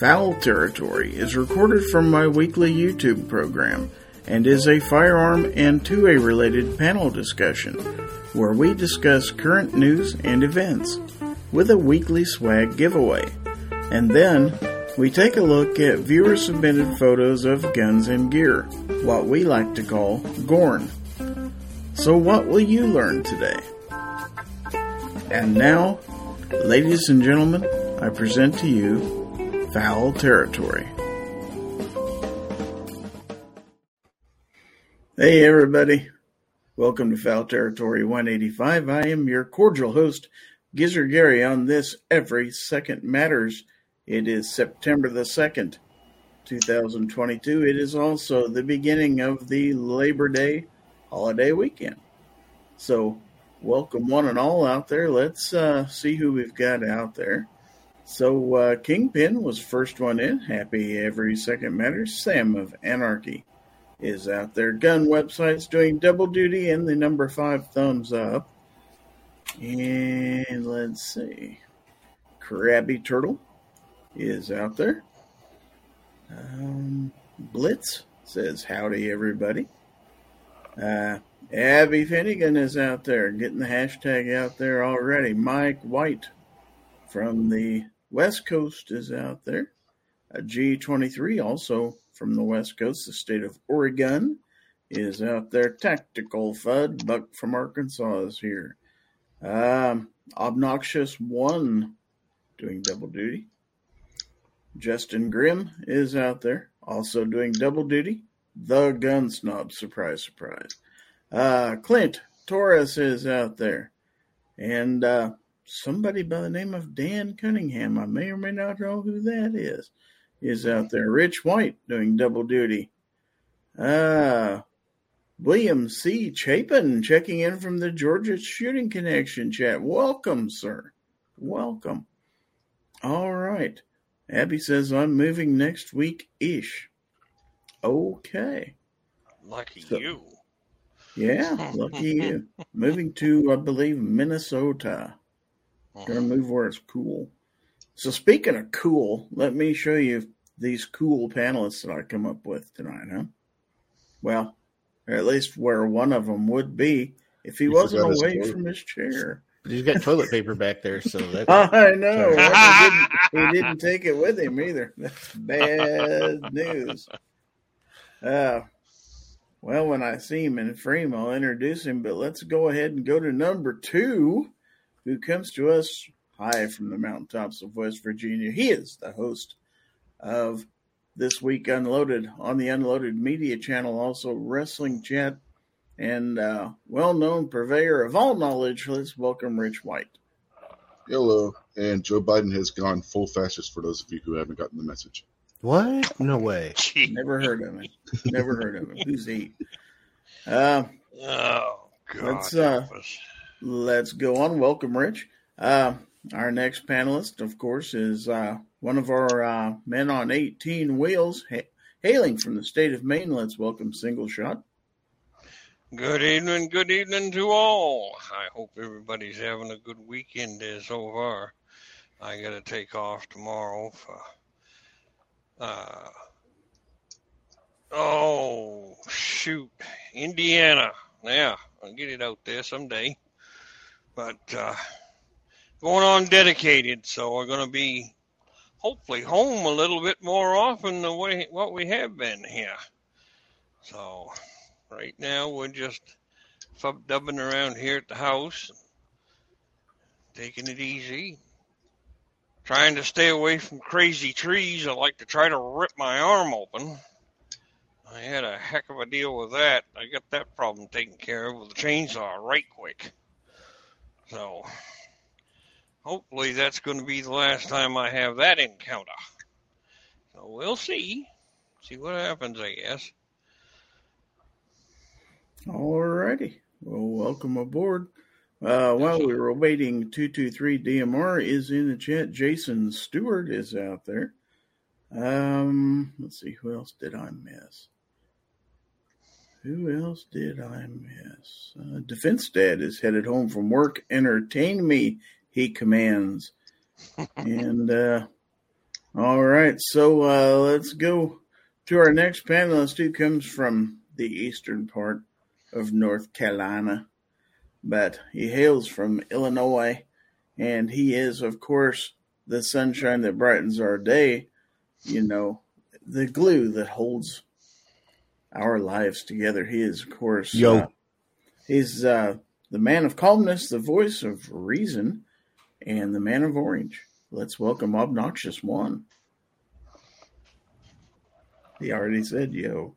Fowl Territory is recorded from my weekly YouTube program and is a firearm and 2A related panel discussion where we discuss current news and events with a weekly swag giveaway. And then we take a look at viewer submitted photos of guns and gear, what we like to call GORN. So, what will you learn today? And now, ladies and gentlemen, I present to you Fowl Territory. Hey, everybody. Welcome to Fowl Territory 185. I am your cordial host, Gizzard Gary, on this Every Second Matters. It is September the 2nd, 2022. It is also the beginning of the Labor Day holiday weekend. So, welcome one and all out there. Let's uh, see who we've got out there. So, uh, Kingpin was first one in. Happy Every Second Matters. Sam of Anarchy is out there. Gun websites doing double duty and the number five thumbs up. And let's see. Krabby Turtle is out there. Um, Blitz says, Howdy, everybody. Uh, Abby Finnegan is out there getting the hashtag out there already. Mike White from the West Coast is out there. A G23 also from the West Coast, the state of Oregon, is out there. Tactical Fud, Buck from Arkansas is here. Um, Obnoxious One doing double duty. Justin Grimm is out there, also doing double duty. The Gun Snob, surprise, surprise. Uh, Clint Torres is out there. And uh, somebody by the name of Dan Cunningham, I may or may not know who that is, is out there. Rich White doing double duty. Uh, William C. Chapin checking in from the Georgia Shooting Connection chat. Welcome, sir. Welcome. All right. Abby says I'm moving next week ish. Okay. Lucky so, you. Yeah, lucky you. Moving to, I believe, Minnesota. Gonna move where it's cool. So speaking of cool, let me show you these cool panelists that I come up with tonight, huh? Well, or at least where one of them would be if he you wasn't away his from his chair. He's got toilet paper back there, so that's I know. he, didn't, he didn't take it with him either. That's bad news. Uh, well, when I see him in frame, I'll introduce him. But let's go ahead and go to number two, who comes to us high from the mountaintops of West Virginia. He is the host of This Week Unloaded on the Unloaded Media Channel, also Wrestling Chat, and uh, well known purveyor of all knowledge. Let's welcome Rich White. Hello. And Joe Biden has gone full fascist for those of you who haven't gotten the message. What? No way. Never heard of him. Never heard of him. Who's he? Uh, oh God. Let's uh, let's go on. Welcome, Rich. Uh, our next panelist, of course, is uh, one of our uh, men on 18 wheels, ha- hailing from the state of Maine. Let's welcome Single Shot. Good evening, good evening to all. I hope everybody's having a good weekend as so far. I got to take off tomorrow for uh, oh, shoot. Indiana. Yeah, I'll get it out there someday. But uh, going on dedicated, so we're going to be hopefully home a little bit more often than way, what we have been here. So right now we're just fub dubbing around here at the house, taking it easy, trying to stay away from crazy trees. I like to try to rip my arm open. I had a heck of a deal with that. I got that problem taken care of with a chainsaw right quick. So hopefully that's going to be the last time I have that encounter. So we'll see. See what happens, I guess. All righty. Well, welcome aboard. Uh, while we were waiting, 223 DMR is in the chat. Jason Stewart is out there. Um, let's see, who else did I miss? Who else did I miss? Uh, Defense Dad is headed home from work. Entertain me, he commands. and uh, All right, so uh, let's go to our next panelist who comes from the eastern part of North Carolina, but he hails from Illinois, and he is, of course, the sunshine that brightens our day, you know, the glue that holds our lives together. He is, of course, Yo. uh, he's uh, the man of calmness, the voice of reason, and the man of orange. Let's welcome Obnoxious One. He already said yo.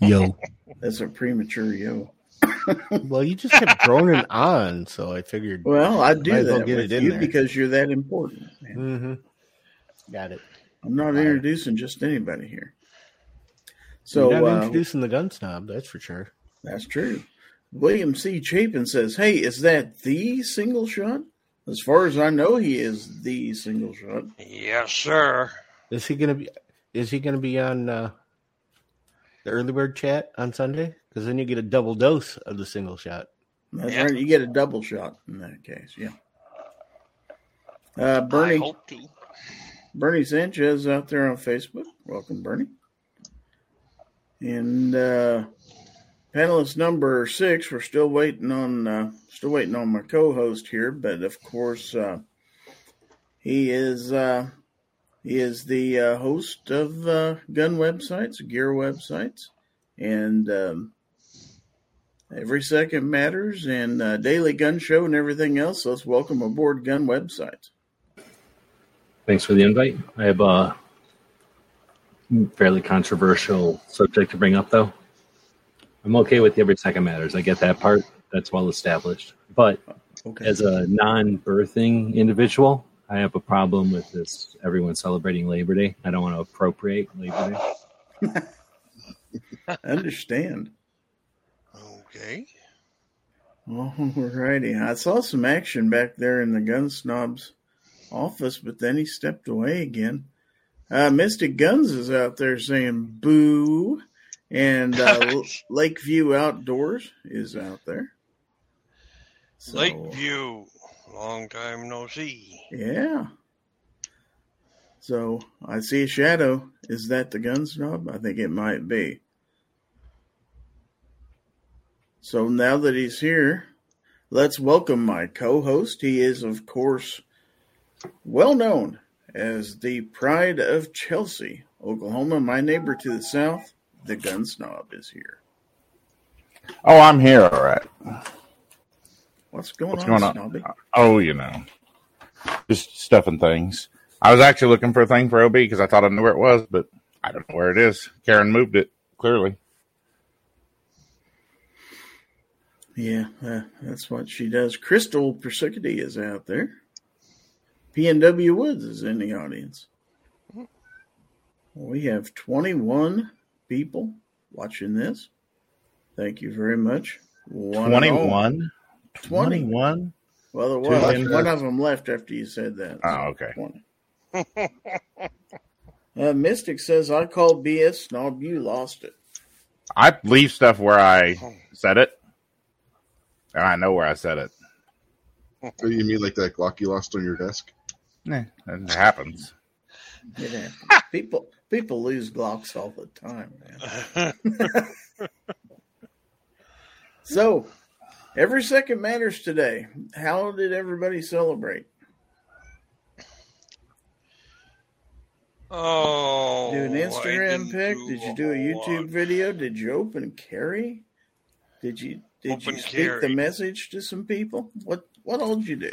Yo. That's a premature yo. well, you just kept droning on, so I figured. Well, I do as well that get with it in you there. because you're that important. man. Mm-hmm. Got it. I'm not Fire. introducing just anybody here. So, So You're not uh, introducing the gun snob, that's for sure. that's true. William C. Chapin says, "Hey, is that the single shot?" As far as I know, he is the single shot. Yes, sir. Is he gonna be? Is he gonna be on uh, the early bird chat on Sunday? Because then you get a double dose of the single shot. That's Yeah. right. You get a double shot in that case. Yeah. Uh, Bernie. Bernie Sanchez out there on Facebook. Welcome, Bernie. And uh, panelist number six. We're still waiting on uh, still waiting on my co-host here, but of course uh, he is uh, he is the uh, host of uh, gun websites, gear websites, and um, every second matters, and daily gun show, and everything else. So Let's welcome aboard gun websites. Thanks for the invite. I have fairly controversial subject to bring up, though. I'm okay with the every second matters. I get that part. That's well established. But Okay. as a non birthing individual, I have a problem with this everyone celebrating Labor Day. I don't want to appropriate Labor Day. understand. Okay. Alrighty. I saw some action back there in the gun snob's office, but then he stepped away again. Uh, Mystic Guns is out there saying boo, and uh, Lakeview Outdoors is out there. So, Lakeview. Long time no see. Yeah. So I see a shadow. Is that the gun snob? I think it might be. So now that he's here, let's welcome my co host. He is, of course, well known as the pride of Chelsea, Oklahoma. My neighbor to the south, the gun snob, is here. Oh, I'm here. All right. What's going What's on, going on? Snobby? Oh, you know, just stuff and things. I was actually looking for a thing for OB because I thought I knew where it was, but I don't know where it is. Karen moved it clearly. Yeah, uh, that's what she does. Crystal Persicity is out there. PNW Woods is in the audience. We have 21 people watching this. Thank you very much. One 21? 20. 21? Well, there was one of them left after you said that. Oh, okay. uh, Mystic says, I called BS Snob. You lost it. I leave stuff where I said it, and I know where I said it. Oh, you mean like that Glock you lost on your desk? Eh, it happens. It happens. people, people lose Glocks all the time, man. So, every second matters today. How did everybody celebrate? Oh. Do an Instagram didn't pic? Did you do a YouTube lot. video? Did you open carry? Did you did you Open speak the message to some people? What what all did you do?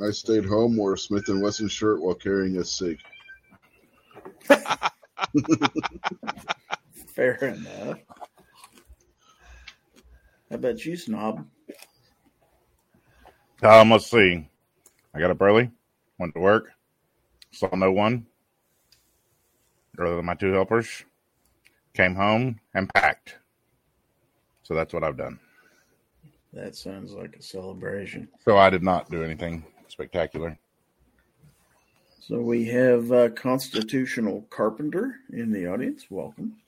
I stayed home, wore a Smith and Wesson shirt while carrying a cig. Fair enough. How about you, snob? Um, let's see. I got up early, went to work, saw no one other than my two helpers, came home and packed. So that's what I've done. That sounds like a celebration. So I did not do anything spectacular. So we have uh, Constitutional Carpenter in the audience. Welcome.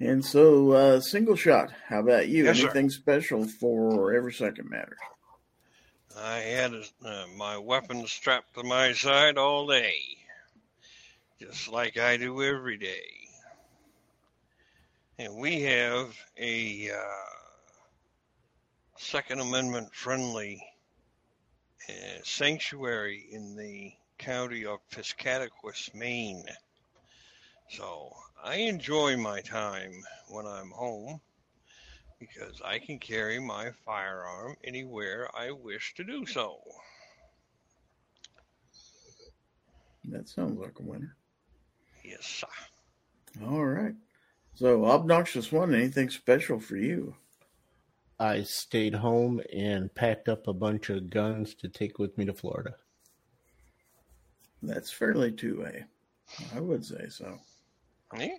And so, uh, single shot. How about you? Yes, sir. Anything special for every second matter? I had uh, my weapon strapped to my side all day. just like I do every day. And we have a uh, Second Amendment friendly uh, sanctuary in the county of Piscataquis, Maine. So I enjoy my time when I'm home because I can carry my firearm anywhere I wish to do so. That sounds like a winner. Yes, sir. All right. So, obnoxious one, anything special for you? I stayed home and packed up a bunch of guns to take with me to Florida. That's fairly two way. I would say so. Yeah.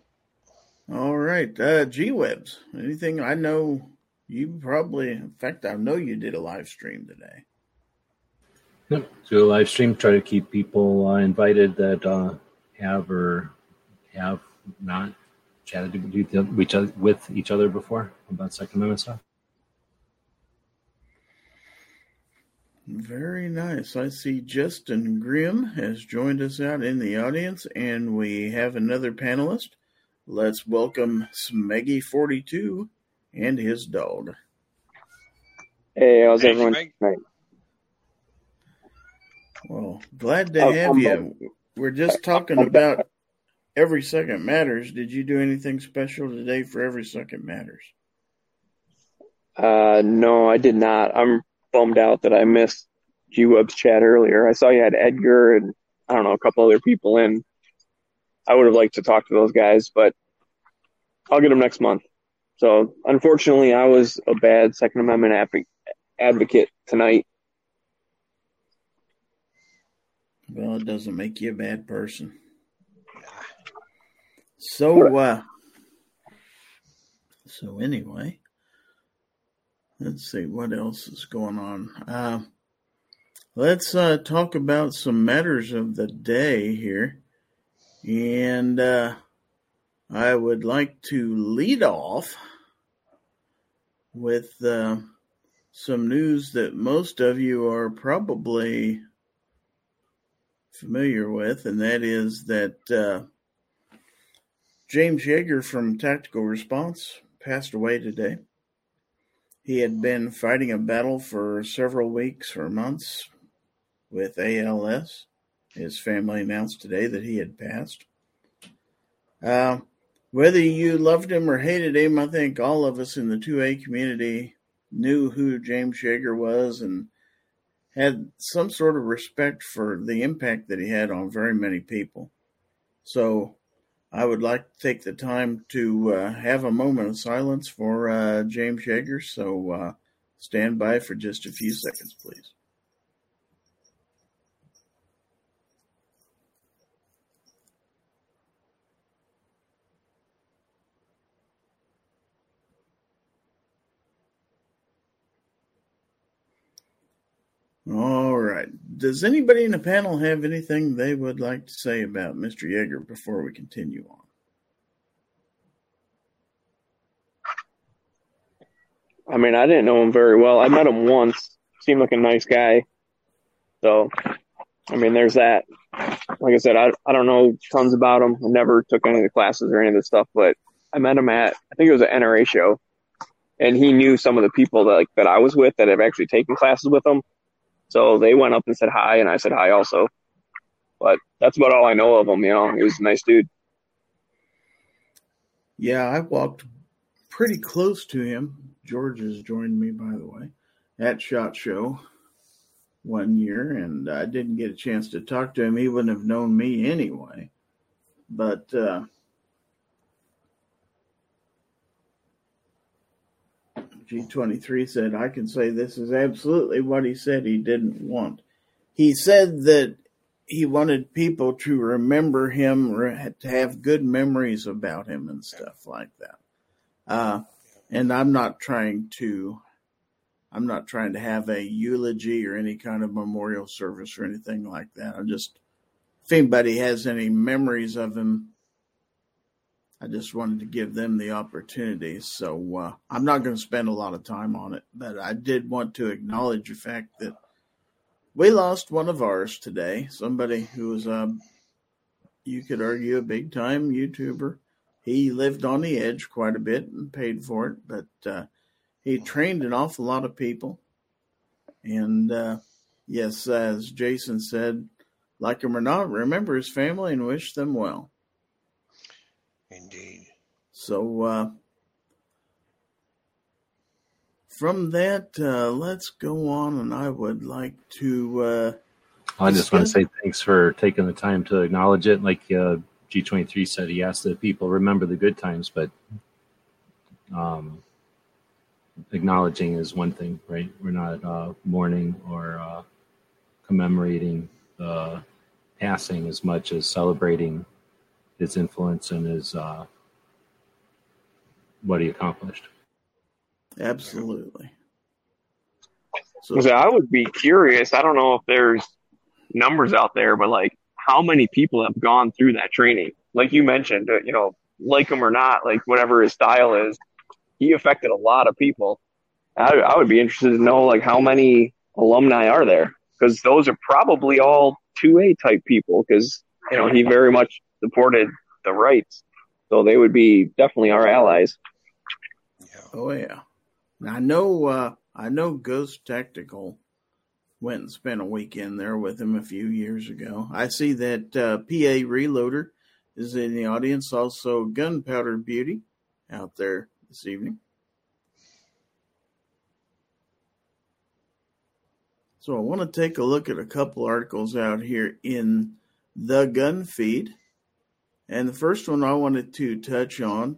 All right. Uh, G Webs, anything I know you probably, in fact, I know you did a live stream today. Yep. Do a live stream. Try to keep people uh, invited that uh, have or have not chatted with each other, with each other before about Second Amendment stuff. Very nice. I see Justin Grimm has joined us out in the audience, and we have another panelist. Let's welcome Smeggy42 and his dog. Hey, how's Hey, everyone Smeg. Well, glad to Oh, have I'm you. We're just talking about Every Second Matters. Did you do anything special today for Every Second Matters? Uh, no, I did not. I'm bummed out that I missed G Web's chat earlier. I saw you had Edgar and I don't know a couple other people in. I would have liked to talk to those guys, but I'll get them next month. So unfortunately, I was a bad Second Amendment adv- advocate tonight. Well, it doesn't make you a bad person. So, uh, so anyway, let's see what else is going on. Uh, let's uh, talk about some matters of the day here, and uh, I would like to lead off with uh, some news that most of you are probably familiar with, and that is that uh, James Yeager from Tactical Response passed away today. He had been fighting a battle for several weeks or months with ALS. His family announced today that he had passed. Uh, whether you loved him or hated him, I think all of us in the 2A community knew who James Yeager was and had some sort of respect for the impact that he had on very many people. So I would like to take the time to uh, have a moment of silence for uh, James Yeager. So uh, stand by for just a few seconds, please. All right. Does anybody in the panel have anything they would like to say about Mr. Yeager before we continue on? I mean, I didn't know him very well. I met him once. Seemed like a nice guy. So, I mean, there's that. Like I said, I, I don't know tons about him. I never took any of the classes or any of this stuff, but I met him at, I think it was an NRA show. And he knew some of the people that like that I was with that have actually taken classes with him. So they went up and said hi, and I said hi also. But that's about all I know of him. You know, he was a nice dude. Yeah, I walked pretty close to him. George has joined me, by the way, at SHOT Show one year, and I didn't get a chance to talk to him. He wouldn't have known me anyway. But uh, G23 said, I can say this is absolutely what he said he didn't want. He said that he wanted people to remember him, to have good memories about him and stuff like that. Uh, and I'm not trying to, I'm not trying to have a eulogy or any kind of memorial service or anything like that. I'm just, if anybody has any memories of him, I just wanted to give them the opportunity. So uh, I'm not going to spend a lot of time on it, but I did want to acknowledge the fact that we lost one of ours today. Somebody who was a you could argue, a big time YouTuber. He lived on the edge quite a bit and paid for it, but uh, he trained an awful lot of people. And uh, yes, as Jason said, like him or not, remember his family and wish them well. Indeed. So, uh, from that, uh, let's go on, and I would like to. Uh, I just want to say thanks for taking the time to acknowledge it. Like uh, G23 said, he asked the people remember the good times, but um, acknowledging is one thing, right? We're not uh, mourning or uh, commemorating the passing as much as celebrating his influence and his uh, what he accomplished. Absolutely. So I would be curious. I don't know if there's numbers out there, but like how many people have gone through that training? Like you mentioned, you know, like him or not, like whatever his style is, he affected a lot of people. I, I would be interested to know like how many alumni are there because those are probably all 2A type people because, you know, he very much supported the rights. So they would be definitely our allies. Oh yeah. I know uh I know Ghost Tactical went and spent a weekend there with him a few years ago. I see that uh, PA Reloader is in the audience, also Gunpowder Beauty out there this evening. So I want to take a look at a couple articles out here in the gun feed. And the first one I wanted to touch on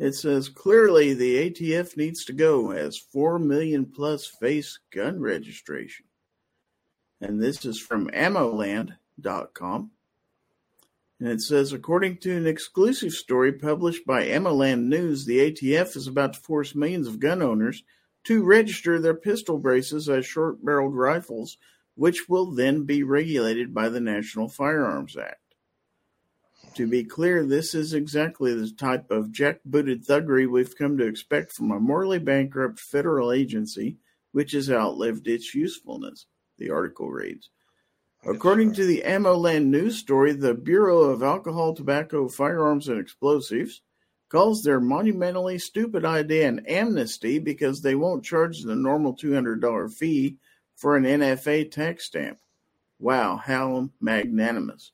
it says clearly the ATF needs to go as 4 million plus face gun registration. And this is from ammoland.com. And it says according to an exclusive story published by Ammoland News, the ATF is about to force millions of gun owners to register their pistol braces as short barreled rifles, which will then be regulated by the National Firearms Act. To be clear, this is exactly the type of jackbooted thuggery we've come to expect from a morally bankrupt federal agency which has outlived its usefulness, the article reads. According to the Ammoland news story, the Bureau of Alcohol, Tobacco, Firearms, and Explosives calls their monumentally stupid idea an amnesty because they won't charge the normal $200 fee for an NFA tax stamp. Wow, how magnanimous.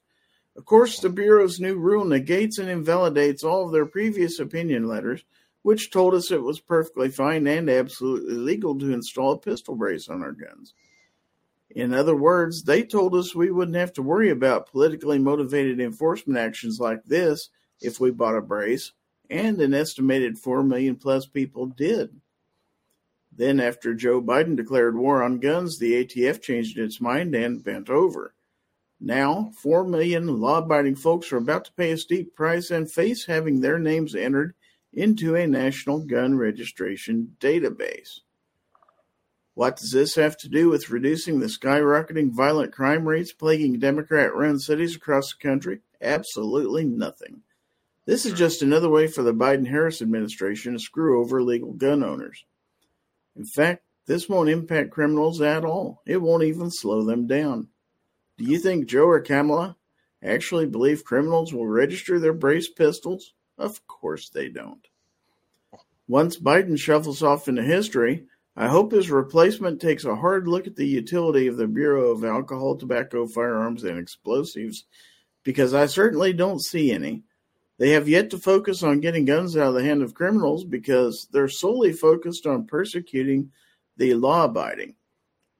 Of course, the Bureau's new rule negates and invalidates all of their previous opinion letters, which told us it was perfectly fine and absolutely legal to install a pistol brace on our guns. In other words, they told us we wouldn't have to worry about politically motivated enforcement actions like this if we bought a brace, and an estimated 4 million plus people did. Then, after Joe Biden declared war on guns, the ATF changed its mind and bent over. Now, 4 million law abiding folks are about to pay a steep price and face having their names entered into a national gun registration database. What does this have to do with reducing the skyrocketing violent crime rates plaguing Democrat run cities across the country? Absolutely nothing. This is just another way for the Biden Harris administration to screw over legal gun owners. In fact, this won't impact criminals at all. It won't even slow them down. Do you think Joe or Kamala actually believe criminals will register their brace pistols? Of course they don't. Once Biden shuffles off into history, I hope his replacement takes a hard look at the utility of the Bureau of Alcohol, Tobacco, Firearms, and Explosives, because I certainly don't see any. They have yet to focus on getting guns out of the hand of criminals because they're solely focused on persecuting the law abiding.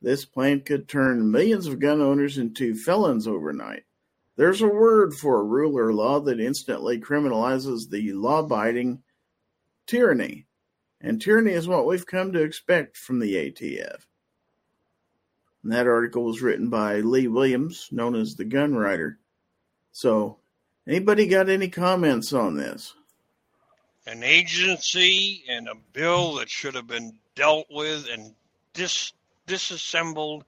This plan could turn millions of gun owners into felons overnight. There's a word for a rule or law that instantly criminalizes the law abiding tyranny. And tyranny is what we've come to expect from the ATF. And that article was written by Lee Williams, known as the Gun Writer. So, anybody got any comments on this? An agency and a bill that should have been dealt with and dis- disassembled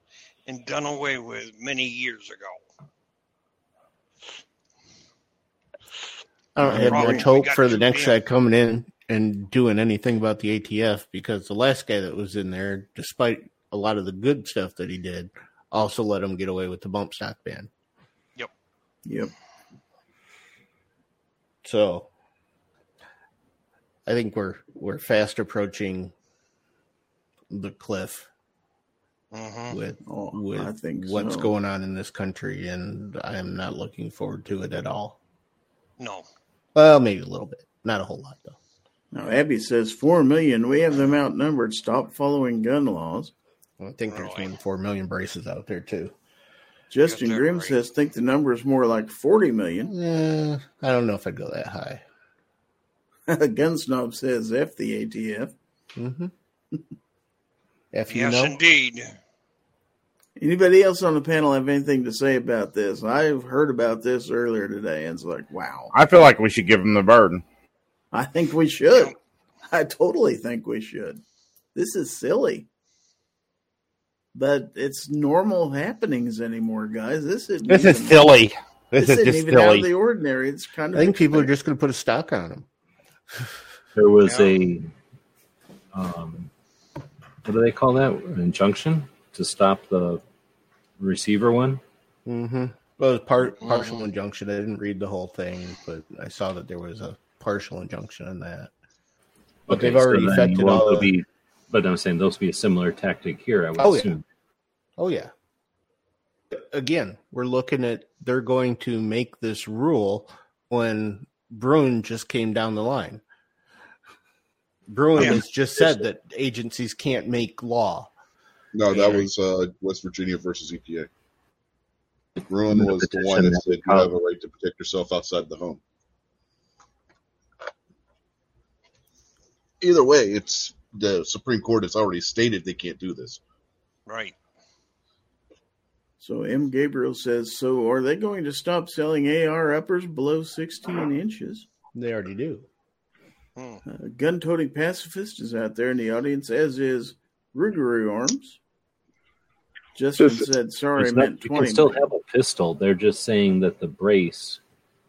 and done away with many years ago. I don't have much hope for the next guy coming in and doing anything about the ATF because the last guy that was in there, despite a lot of the good stuff that he did, also let him get away with the bump stock ban. Yep. Yep. So I think we're we're fast approaching the cliff hmm with Oh, with I think what's so. going on in this country, and I am not looking forward to it at all. No. Well, maybe a little bit, not a whole lot though. Now, Abby says four million. We have them outnumbered. Stop following gun laws. I think there's Really? more than four million braces out there too. Justin that Grimm right. says think the number is more like forty million. Eh, I don't know if I'd go that high. Gun Snob says F the ATF. Mm-hmm. If you yes, know, indeed. Anybody else on the panel have anything to say about this? I've heard about this earlier today, and it's like, wow. I feel like we should give them the burden. I think we should. I totally think we should. This is silly. But it's normal happenings anymore, guys. This isn't This is silly. This, This, is isn't just even out of the ordinary. It's kind of. I of think people are just going to put a stock on them. There was Yeah. a, um, what do they call that? An injunction to stop the receiver one. Mm-hmm. Well, it was part partial injunction. I didn't read the whole thing, but I saw that there was a partial injunction in that. But they've already then affected all the- be, but I'm saying those be a similar tactic here. I would Oh, yeah. Oh yeah. Again, we're looking at they're going to make this rule when Bruen just came down the line. Bruen Yeah. has just said that agencies can't make law. No, that was uh, West Virginia versus EPA. Bruen The was the one that that said you come. have a right to protect yourself outside the home. Either way, it's the Supreme Court has already stated they can't do this. Right. So M. Gabriel says, so are they going to stop selling AR uppers below 16 inches? They already do. Hmm. Uh, Gun toting pacifist is out there in the audience, as is Rougarou Arms. Justin Just- said, sorry, I It's not- meant you 20. can still have a pistol. They're just saying that the brace,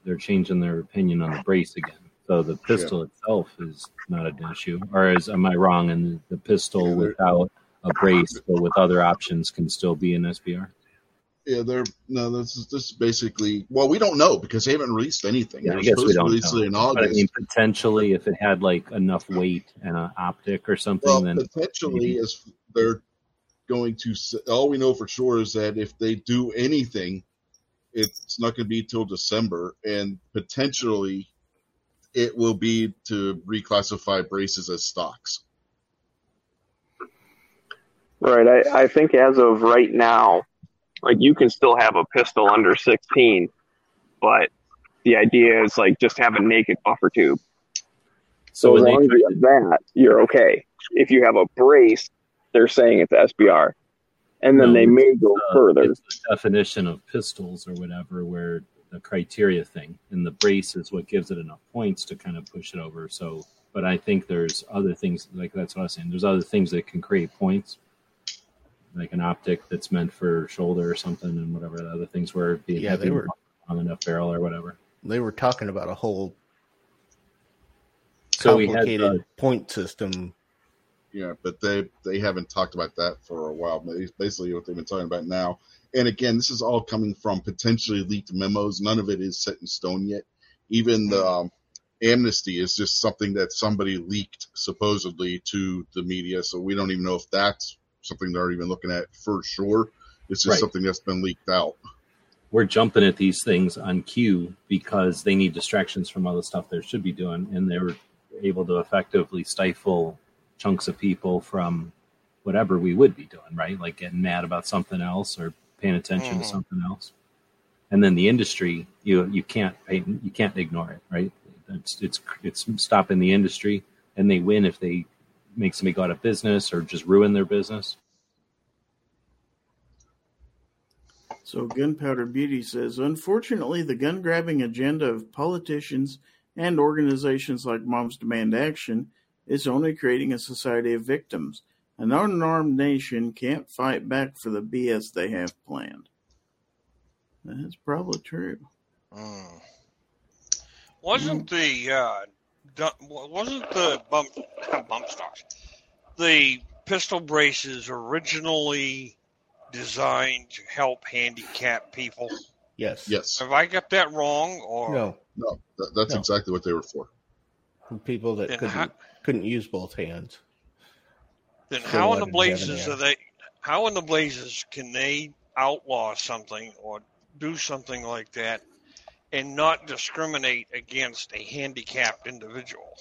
they're changing their opinion on the brace again. So the pistol itself is not an issue. Or is am I wrong? And the pistol Yeah, without a brace, but with other options, can still be an SBR. Yeah, they're no. This is this is basically well, we don't know because they haven't released anything. Yeah, I guess we don't know. it in But I mean, potentially, if it had like enough weight and an optic or something, well, then potentially, maybe. as they're going to. All we know for sure is that if they do anything, it's not going to be till December, and potentially, it will be to reclassify braces as stocks. Right. I, I think as of right now, like you can still have a pistol under 16, but the idea is like just have a naked buffer tube. So, so as long as you have that, you're okay. If you have a brace, they're saying it's SBR. And then No, they may go uh, further. The definition of pistols or whatever, where the criteria thing and the brace is what gives it enough points to kind of push it over. So, but I think there's other things like that's what I was saying. There's other things that can create points, like an optic that's meant for shoulder or something, and whatever the other things were being Yeah, they heavy were- on enough barrel or whatever. They were talking about a whole So we had complicated uh, point system. Yeah, but they they haven't talked about that for a while. It's basically what they've been talking about now. And again, this is all coming from potentially leaked memos. None of it is set in stone yet. Even the um, amnesty is just something that somebody leaked supposedly to the media. So we don't even know if that's something they're even looking at for sure. It's just Right. something that's been leaked out. we're jumping at these things on cue because they need distractions from other stuff they should be doing, and they were able to effectively stifle chunks of people from whatever we would be doing, right? Like getting mad about something else or paying attention Mhm. to something else. And then the industry, you you can't pay, you can't ignore it, right? It's it's it's stopping the industry, and they win if they make somebody go out of business or just ruin their business. So Gunpowder Beauty says, unfortunately, the gun grabbing agenda of politicians and organizations like Moms Demand Action is only creating a society of victims. An unarmed nation can't fight back for the BS they have planned. That's probably true. Mm. Wasn't the uh, du- wasn't the bump bump stocks the pistol braces originally designed to help handicap people? Yes. Yes. Have I got that wrong? Or No. No, that, that's No. exactly what they were for. People that Then couldn't how- couldn't use both hands. Then So how in the did you have in blazes are they? How in the blazes can they outlaw something or do something like that and not discriminate against a handicapped individual?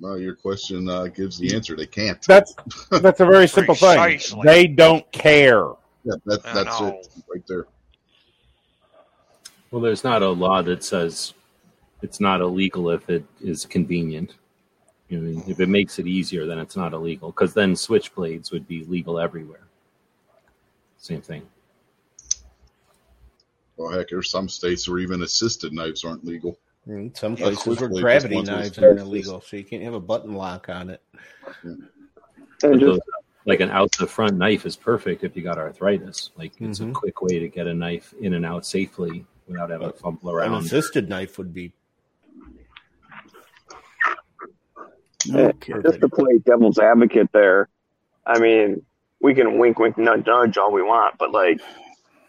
Well, your question uh, gives the answer. They can't. That's that's a very simple thing. They don't care. Yeah, that, that's know. it right there. Well, there's not a law that says it's not illegal if it is convenient. You know, if it makes it easier, then it's not illegal. Because then switchblades would be legal everywhere. Same thing. Well, heck, there's some states where even assisted knives aren't legal. In some Yeah, places where quickly, gravity knives aren't illegal, so you can't have a button lock on it. And just like an out the front knife is perfect if you got arthritis. Like it's Mhm. a quick way to get a knife in and out safely without having to fumble around. An around. assisted knife would be Okay. just to play devil's advocate there, I mean, we can wink, wink, nudge, nudge all we want, but like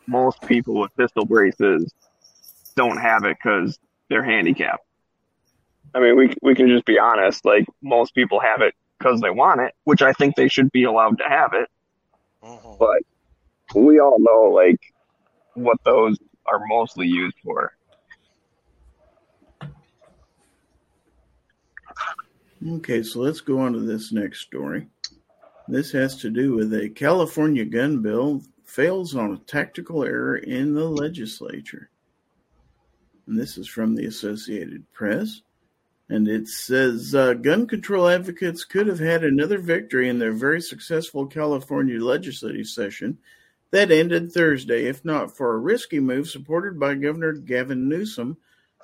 most people with pistol braces don't have it because they're handicapped. I mean, we we can just be honest. Like most people have it because they want it, which I think they should be allowed to have it. Mhm. But we all know like what those are mostly used for. Okay, so let's go on to this next story. This has to do with a California gun bill fails on a tactical error in the legislature. And this is from the Associated Press. And it says uh, gun control advocates could have had another victory in their very successful California legislative session that ended Thursday, if not for a risky move supported by Governor Gavin Newsom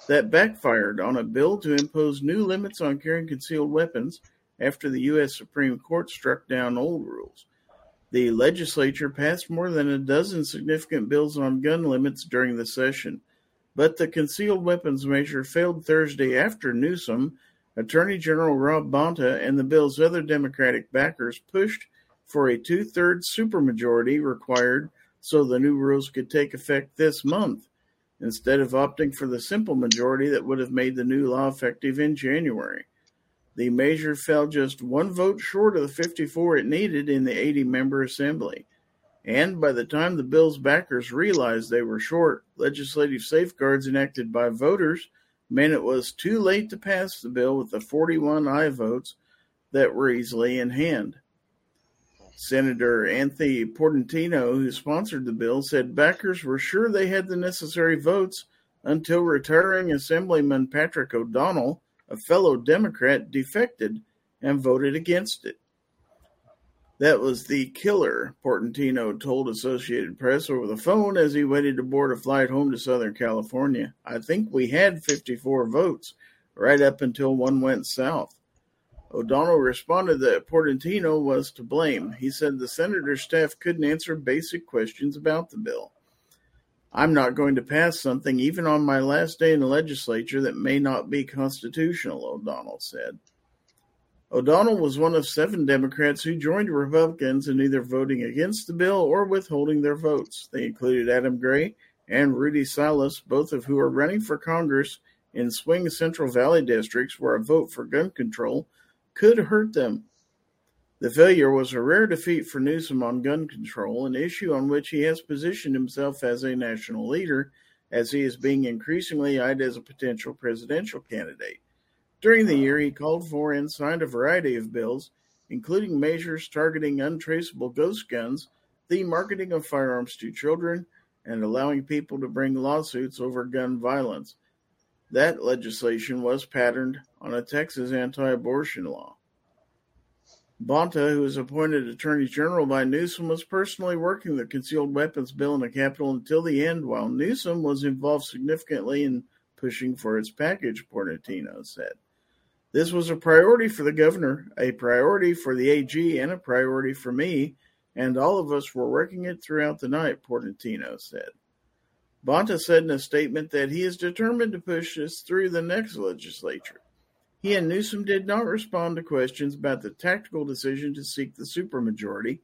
that backfired on a bill to impose new limits on carrying concealed weapons after the U.S. Supreme Court struck down old rules. The legislature passed more than a dozen significant bills on gun limits during the session, but the concealed weapons measure failed Thursday after Newsom, Attorney General Rob Bonta, and the bill's other Democratic backers pushed for a two thirds supermajority required so the new rules could take effect this month instead of opting for the simple majority that would have made the new law effective in January. The measure fell just one vote short of the 54 it needed in the 80 member assembly. And by the time the bill's backers realized they were short, legislative safeguards enacted by voters meant it was too late to pass the bill with the 41 aye votes that were easily in hand. Senator Anthony Portantino, who sponsored the bill, said backers were sure they had the necessary votes until retiring Assemblyman Patrick O'Donnell, a fellow Democrat, defected and voted against it. That was the killer, Portantino told Associated Press over the phone as he waited to board a flight home to Southern California. I think we had 54 votes, right up until one went south. O'Donnell responded that Portantino was to blame. He said the senator's staff couldn't answer basic questions about the bill. I'm not going to pass something, even on my last day in the legislature, that may not be constitutional, O'Donnell said. O'Donnell was one of seven Democrats who joined Republicans in either voting against the bill or withholding their votes. They included Adam Gray and Rudy Salas, both of who are running for Congress in swing Central Valley districts where a vote for gun control could hurt them. The failure was a rare defeat for Newsom on gun control, an issue on which he has positioned himself as a national leader, as he is being increasingly eyed as a potential presidential candidate. During the year, he called for and signed a variety of bills, including measures targeting untraceable ghost guns, the marketing of firearms to children, and allowing people to bring lawsuits over gun violence. That legislation was patterned on a Texas anti abortion law. Bonta, who was appointed Attorney General by Newsom, was personally working the concealed weapons bill in the Capitol until the end, while Newsom was involved significantly in pushing for its package, Portantino said. This was a priority for the governor, a priority for the AG, and a priority for me, and all of us were working it throughout the night, Portantino said. Bonta said in a statement that he is determined to push this through the next legislature. He and Newsom did not respond to questions about the tactical decision to seek the supermajority,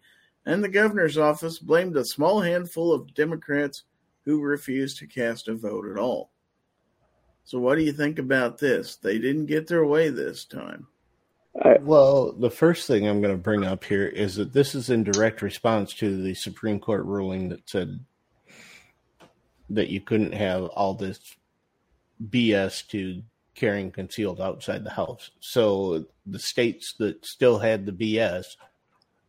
and the governor's office blamed a small handful of Democrats who refused to cast a vote at all. So, what do you think about this? They didn't get their way this time. Well, the first thing I'm going to bring up here is that this is in direct response to the Supreme Court ruling that said that you couldn't have all this BS to carrying concealed outside the house. So the states that still had the BS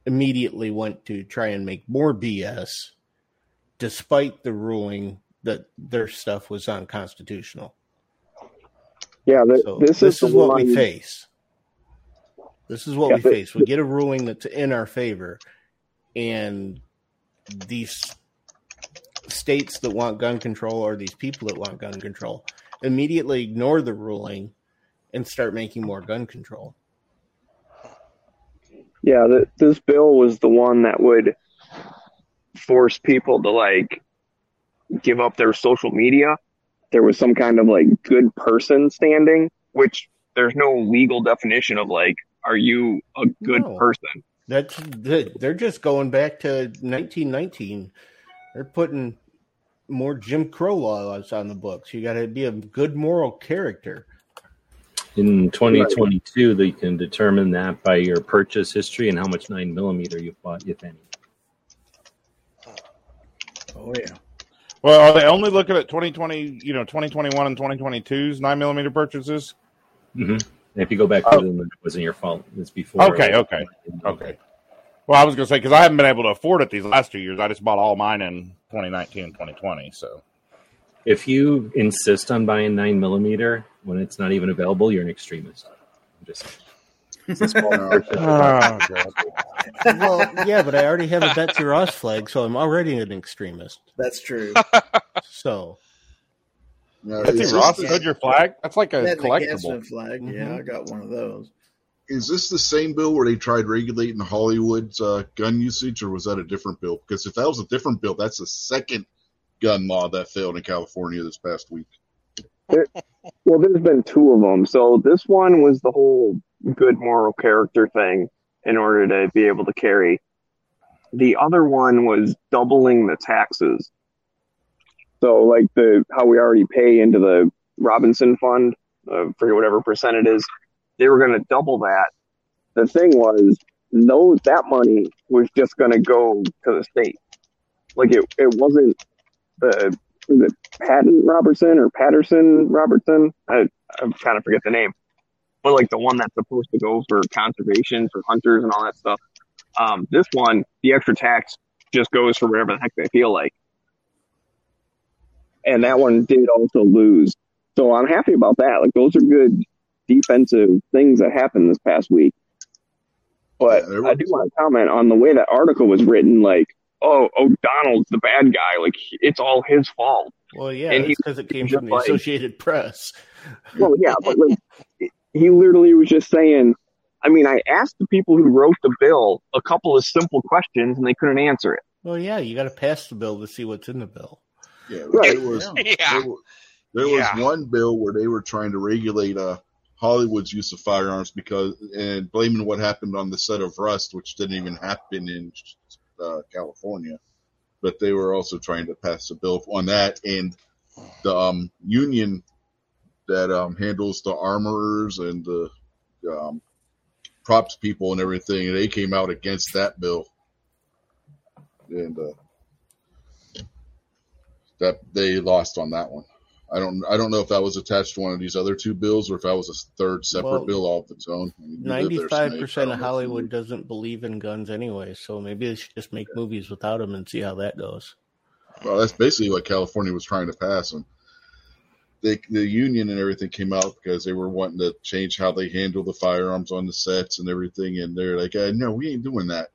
immediately went to try and make more BS despite the ruling that their stuff was unconstitutional. Yeah, th- So this, this, is, is the what we face. This is what Yeah, we but- face. We get a ruling that's in our favor, and these states that want gun control or these people that want gun control immediately ignore the ruling and start making more gun control. Yeah, th- this bill was the one that would force people to like give up their social media. There was some kind of like good person standing, which there's no legal definition of like, are you a good No. person? That's they're just going back to 1919. They're putting more Jim Crow laws on the books. You got to be a good moral character. In 2022, they can determine that by your purchase history and how much nine millimeter you've bought, if any. Oh, yeah. Well, are they only looking at 2020, you know, 2021 and 2022's 9 millimeter purchases? hmm If you go back Oh. to them, it wasn't your fault. It's before. Okay, okay, Okay. Well, I was going to say, because I haven't been able to afford it these last two years. I just bought all mine in 2019 and 2020. So, If you insist on buying nine millimeter when it's not even available, you're an extremist. I'm just it's a small No. purchase. oh, God. well, yeah, but I already have a Betsy Ross flag, so I'm already an extremist. That's true. So No, Betsy Ross this is your flag? That's like a That collectible. Flag. Yeah, Mhm. I got one of those. Is this the same bill where they tried regulating Hollywood's uh, gun usage, or was that a different bill? Because if that was a different bill, that's the second gun law that failed in California this past week. Well, there's been two of them. So this one was the whole good moral character thing in order to be able to carry. The other one was doubling the taxes. So like the how we already pay into the Robinson Fund, uh, for whatever percent it is, they were going to double that. The thing was, no, that money was just going to go to the state. Like it, it wasn't the was it Patton Robertson or Patterson Robertson? I, I kind of forget the name, but like the one that's supposed to go for conservation for hunters and all that stuff. Um, this one, the extra tax just goes for whatever the heck they feel like, and that one did also lose. So I'm happy about that. Like those are good defensive things that happened this past week. But Yeah, I do want to comment on the way that article was written. Like, oh, O'Donnell's the bad guy. Like it's all his fault. well, yeah, And it's he- because it came from the like- Associated Press. Well, yeah, but like, he literally was just saying. I mean, I asked the people who wrote the bill a couple of simple questions, and they couldn't answer it. Well, yeah, you got to pass the bill to see what's in the bill. Yeah, Right. there was Yeah. Yeah. there, wa- there was one bill where they were trying to regulate uh, Hollywood's use of firearms because and blaming what happened on the set of Rust, which didn't even happen in uh, California. But they were also trying to pass a bill on that, and the um, union that um, handles the armorers and the um, props people and everything, they came out against that bill, and uh, that they lost on that one. I don't I don't know if that was attached to one of these other two bills or if that was a third separate Well, bill all of its own. I mean, you live there, Ninety-five Snake. I percent of Hollywood doesn't believe in guns anyway, so maybe they should just make movies without them and see how that goes. Well, that's basically what California was trying to pass, and they, the union and everything came out because they were wanting to change how they handle the firearms on the sets and everything, and they're like, uh, "No, we ain't doing that,"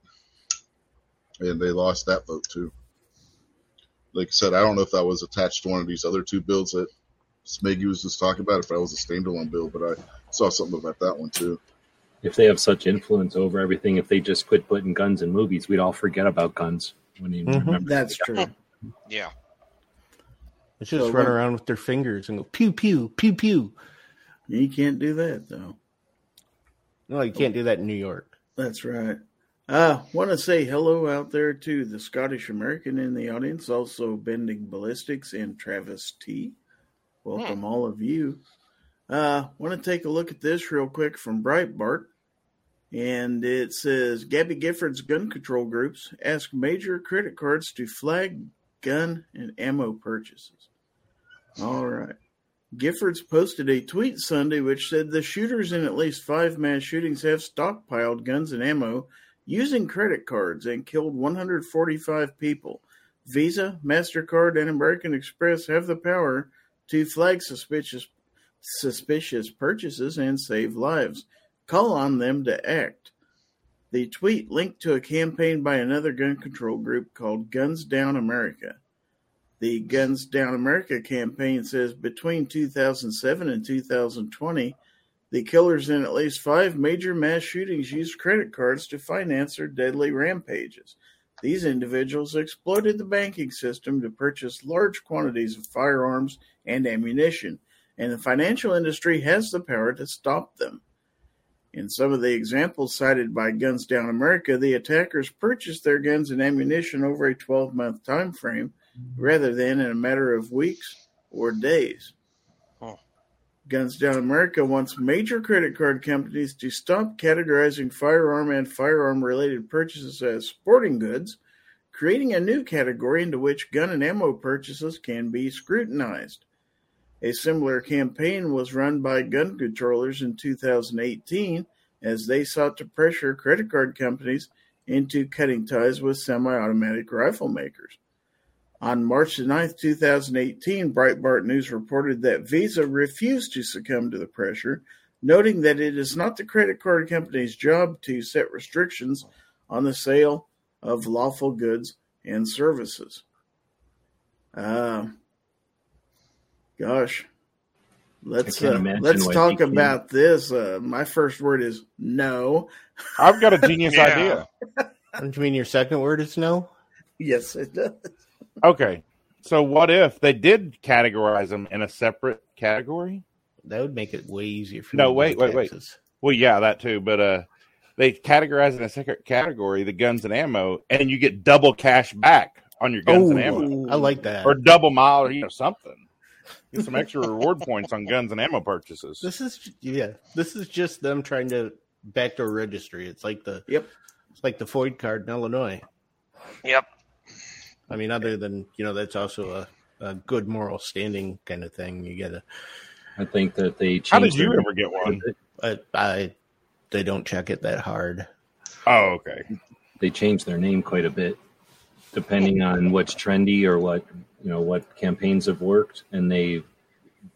and they lost that vote too. Like I said, I don't know if that was attached to one of these other two builds that Smeggy was just talking about, if that was a standalone build, but I saw something about that one too. If they have such influence over everything, if they just quit putting guns in movies, we'd all forget about guns. When you Mhm. remember, That's true. Yeah. Let's just So run what- around with their fingers and go pew pew pew pew. You can't do that though. No, you can't do that in New York. That's right. Uh, want to say hello out there to the Scottish American in the audience, also Bending Ballistics and Travis T. Welcome all of you. Uh, want to take a look at this real quick from Breitbart. And it says Gabby Gifford's gun control groups ask major credit cards to flag gun and ammo purchases. All right. Giffords posted a tweet Sunday which said the shooters in at least five mass shootings have stockpiled guns and ammo using credit cards and killed 145 people. Visa, MasterCard, and American Express have the power to flag suspicious suspicious purchases and save lives. Call on them to act. The tweet linked to a campaign by another gun control group called Guns Down America. The Guns Down America campaign says between 2007 and 2020, the killers in at least five major mass shootings used credit cards to finance their deadly rampages. These individuals exploited the banking system to purchase large quantities of firearms and ammunition, and the financial industry has the power to stop them. In some of the examples cited by Guns Down America, the attackers purchased their guns and ammunition over a 12 month time frame rather than in a matter of weeks or days. Guns Down America wants major credit card companies to stop categorizing firearm and firearm related purchases as sporting goods, creating a new category into which gun and ammo purchases can be scrutinized. A similar campaign was run by gun controllers in 2018 as they sought to pressure credit card companies into cutting ties with semi automatic rifle makers. On March 9, 2018, Breitbart News reported that Visa refused to succumb to the pressure, noting that it is not the credit card company's job to set restrictions on the sale of lawful goods and services. Uh, gosh, let's uh, let's talk they can't. about this. Uh, my first word is no. I've got a genius Yeah. idea. Don't you mean your second word is no? Yes, it does. Okay. So what if they did categorize them in a separate category? That would make it way easier for No, you to wait, pay wait, wait. Well, yeah, that too. But uh, they categorize in a second category the guns and ammo, and you get double cash back on your guns and ammo, I like that. or double mile, or you know something. Get some extra reward points on guns and ammo purchases. This is yeah. This is just them trying to backdoor registry. It's like the Yep. It's like the FOID card in Illinois. Yep. I mean, other than you know, that's also a, a good moral standing kind of thing. You gotta. I think that they changed. How did you their- ever get one? I, I they don't check it that hard. Oh, okay. They change their name quite a bit, depending on what's trendy or what you know what campaigns have worked, and they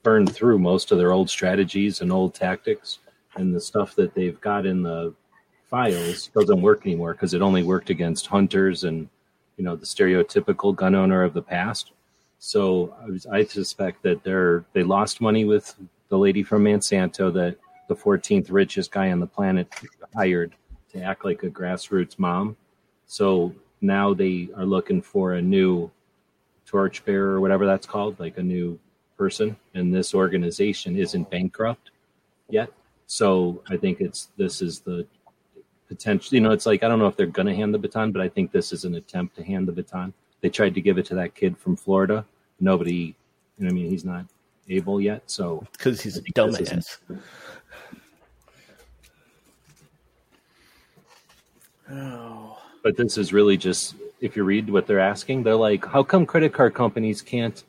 burned through most of their old strategies and old tactics, and the stuff that they've got in the files doesn't work anymore because it only worked against hunters and you know the stereotypical gun owner of the past. So I, was, I suspect that they're they lost money with the lady from Monsanto that the 14th richest guy on the planet hired to act like a grassroots mom. So now they are looking for a new torchbearer or whatever that's called, like a new person. And this organization isn't bankrupt yet. So I think it's this is the potential. You know, it's like I don't know if they're going to hand the baton, but I think this is an attempt to hand the baton. They tried to give it to that kid from Florida. Nobody, you know, I mean, he's not able yet. So Because he's a I think this dumbass. Oh, But this is really just if you read what they're asking, they're like, how come credit card companies can't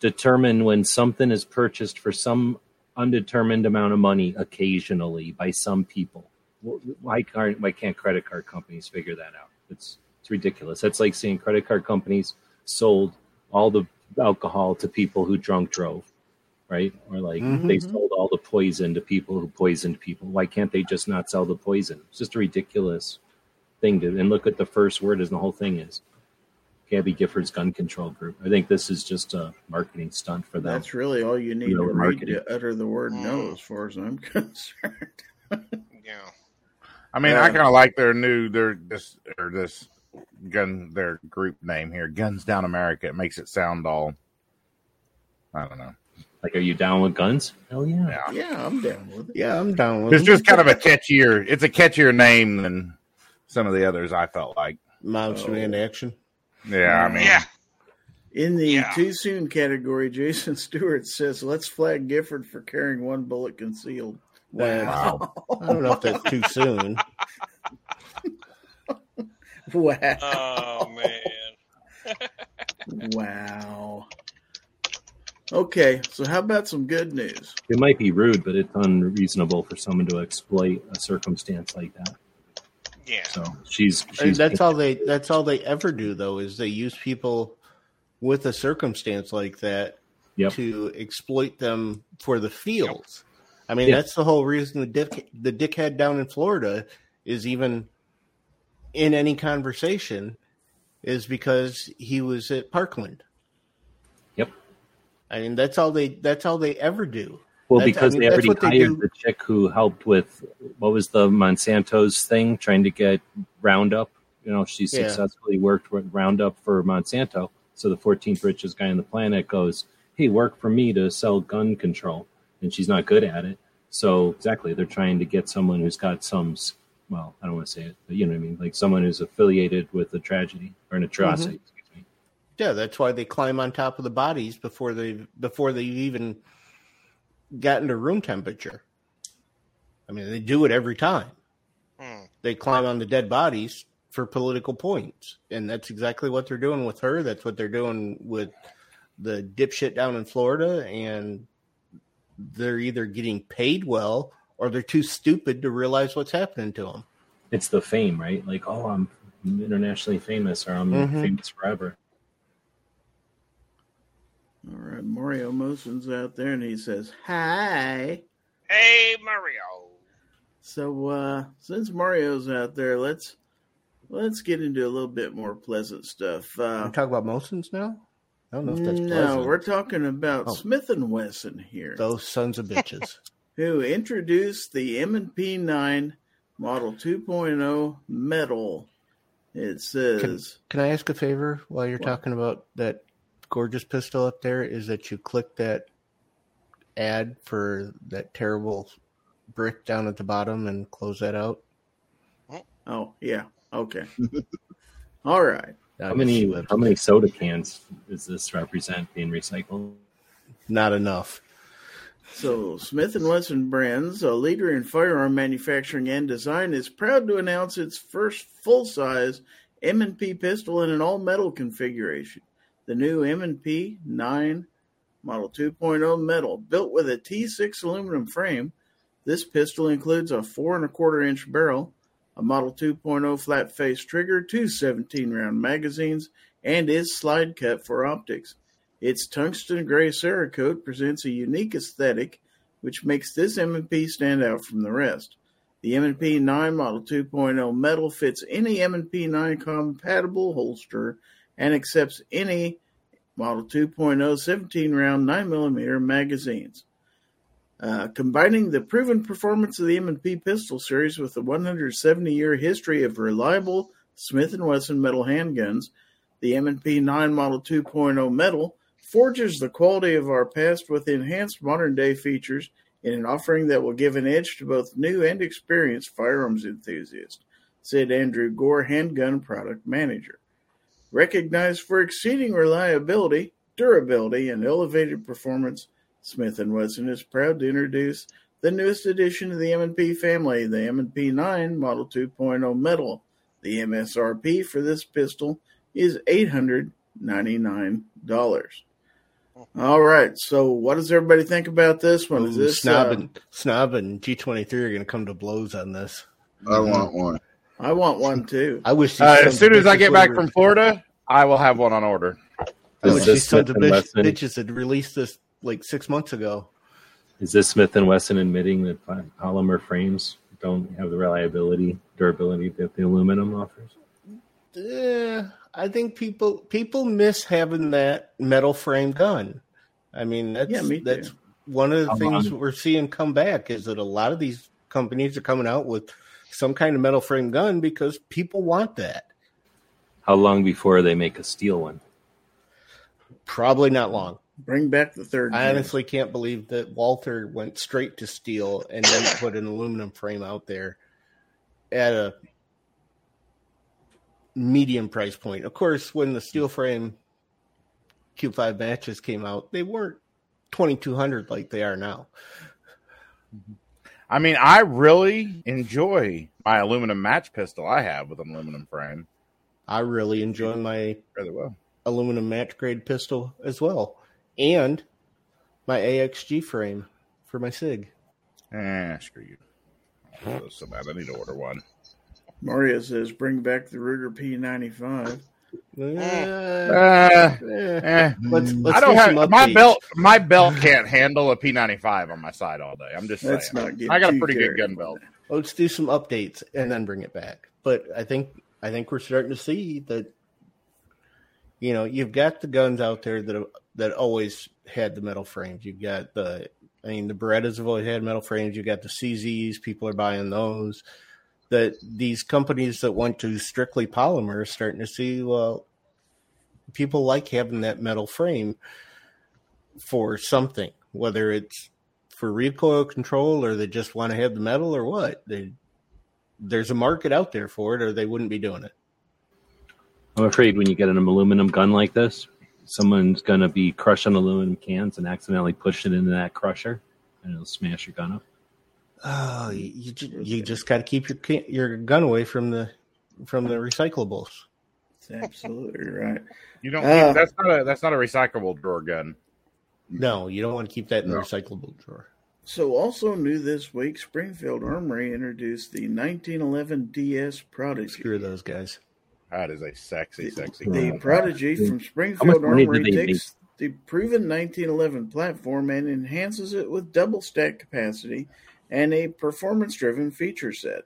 determine when something is purchased for some undetermined amount of money occasionally by some people? Wh- Why can't why can't credit card companies figure that out? It's it's ridiculous. That's like saying credit card companies sold all the alcohol to people who drunk drove, right? Or like Mhm. they sold all the poison to people who poisoned people. Why can't they just not sell the poison? It's just a ridiculous thing to and look at the first word as the whole thing is Gabby Gifford's gun control group. I think this is just a marketing stunt for them. that's really all you need You know, to read to utter the word no, Mm. as far as I'm concerned. Yeah. I mean, Yeah. I kind of like their new their this or this gun their group name here, Guns Down America. It makes it sound all. I don't know. Like, are you down with guns? Hell yeah. yeah, I'm down with it. Yeah, I'm down with It's it. just kind of a catchier. It's a catchier name than some of the others. I felt like, Monster. Man action. yeah, I mean, Yeah. In the Yeah. too soon category, Jason Stewart says, "Let's flag Gifford for carrying one bullet concealed." Wow! I don't know if that's too soon. wow! Oh man. Wow! Okay, so how about some good news? It might be rude, but it's unreasonable for someone to exploit a circumstance like that. Yeah. So she's she's that's all they that's all they ever do though is they use people with a circumstance like that Yep. to exploit them for the feels. I mean, Yeah. that's the whole reason the dick the dickhead down in Florida is even in any conversation is because he was at Parkland. Yep. I mean, that's all they that's all they ever do. Well, That's- I because mean, they already what they hired the chick who helped with what was the Monsanto's thing, trying to get Roundup. You know, she Yeah. successfully worked with Roundup for Monsanto. So the 14th richest guy on the planet goes, "Hey, work for me to sell gun control," and she's not good at it. So exactly, they're trying to get someone who's got some. Well, I don't want to say it, but you know what I mean, like someone who's affiliated with a tragedy or an atrocity. Mm-hmm. Excuse me. Yeah, that's why they climb on top of the bodies before they before they even got into room temperature. I mean, they do it every time. Hmm. They climb on the dead bodies for political points, and that's exactly what they're doing with her. That's what they're doing with the dipshit down in Florida, and they're either getting paid well or they're too stupid to realize what's happening to them. It's the fame, right? Like, oh, I'm internationally famous, or I'm Mhm. famous forever. All right, Mario Motion's out there, and he says, "Hi." Hey Mario. So uh since Mario's out there, let's let's get into a little bit more pleasant stuff. We Uh talk about Mosins now. I don't know if that's no, pleasant. we're talking about Oh. Smith and Wesson here, Those sons of bitches. who introduced the M&P 9 Model 2.0 metal. It says Can I ask a favor while you're What? talking about that gorgeous pistol up there? Is that you click that ad for that terrible brick down at the bottom and close that out? Oh, yeah. Okay. All right. How many how many soda cans does this represent being recycled? Not enough. So, Smith & Wesson Brands, a leader in firearm manufacturing and design, is proud to announce its first full-size M&P pistol in an all-metal configuration. The new M&P 9 Model 2.0 metal, built with a T6 aluminum frame. This pistol includes a four and a quarter inch barrel, a Model 2.0 flat face trigger, two 17 round magazines, and is slide cut for optics. Its tungsten gray Cerakote presents a unique aesthetic, which makes this M&P stand out from the rest. The M&P 9 Model 2.0 metal fits any M&P 9 compatible holster and accepts any Model 2.0 17 round 9mm magazines. Uh, combining the proven performance of the M&P pistol series with the 170 year history of reliable Smith & Wesson metal handguns, the M&P 9 Model 2.0 metal forges the quality of our past with enhanced modern day features in an offering that will give an edge to both new and experienced firearms enthusiasts, said Andrew Gore, handgun product manager. Recognized for exceeding reliability, durability, and elevated performance, Smith & Wesson is proud to introduce the newest addition to the M&P family, the M&P 9 Model 2.0 Metal. The MSRP for this pistol is $899. All right, so what does everybody think about this one? Is Ooh, this Snob uh, and Snob and G twenty three are going to come to blows on this. I want one. I want one too. I wish. Uh, as soon as I get back from Florida, I will have one on order. I wish these sons of Smith and Wesson? bitches had released this like six months ago. Is this Smith and Wesson admitting that polymer frames don't have the reliability, durability that the aluminum offers? Yeah, I think people people miss having that metal frame gun. I mean, that's Yeah, me that's one of the How things long? we're seeing come back is that a lot of these companies are coming out with some kind of metal frame gun because people want that. How long before they make a steel one? Probably not long. Bring back the third. I gen. honestly can't believe that Walther went straight to steel and then put an aluminum frame out there at a medium price point. Of course, when the steel frame Q5 matches came out, they weren't twenty two hundred like they are now. I mean, I really enjoy my aluminum match pistol I have with an aluminum frame. I really enjoy my Really well. aluminum match grade pistol as well, and my AXG frame for my Sig. Eh, screw you. Oh, so bad. I need to order one. Mario says, "Bring back the Ruger P95." Eh, Uh, eh. Let's, let's I don't do have my updates. belt. My belt can't handle a P95 on my side all day. I'm just saying. Let's not get. I got a pretty good gun belt. Let's do some updates and then bring it back. But I think I think we're starting to see that you know you've got the guns out there that that always had the metal frames. You've got the I mean the Berettas have always had metal frames. You've got the CZs. People are buying those. That these companies that went to strictly polymer are starting to see well people like having that metal frame for something, whether it's for recoil control or they just want to have the metal or what. They there's a market out there for it or they wouldn't be doing it. I'm afraid when you get an aluminum gun like this, someone's going to be crushing aluminum cans and accidentally push it into that crusher, and it'll smash your gun up. Oh, you you, just got to keep your ca- your gun away from the from the recyclables. That's absolutely right. You don't. Uh, that's not a. That's not a recyclable drawer gun. No, you don't want to keep that in the recyclable drawer. So, also new this week, Springfield Armory introduced the 1911 DS product. Screw those guys. That is a sexy, sexy. The gun. Prodigy from How much Springfield Armory takes the proven 1911 platform and enhances it with double stack capacity and a performance driven feature set.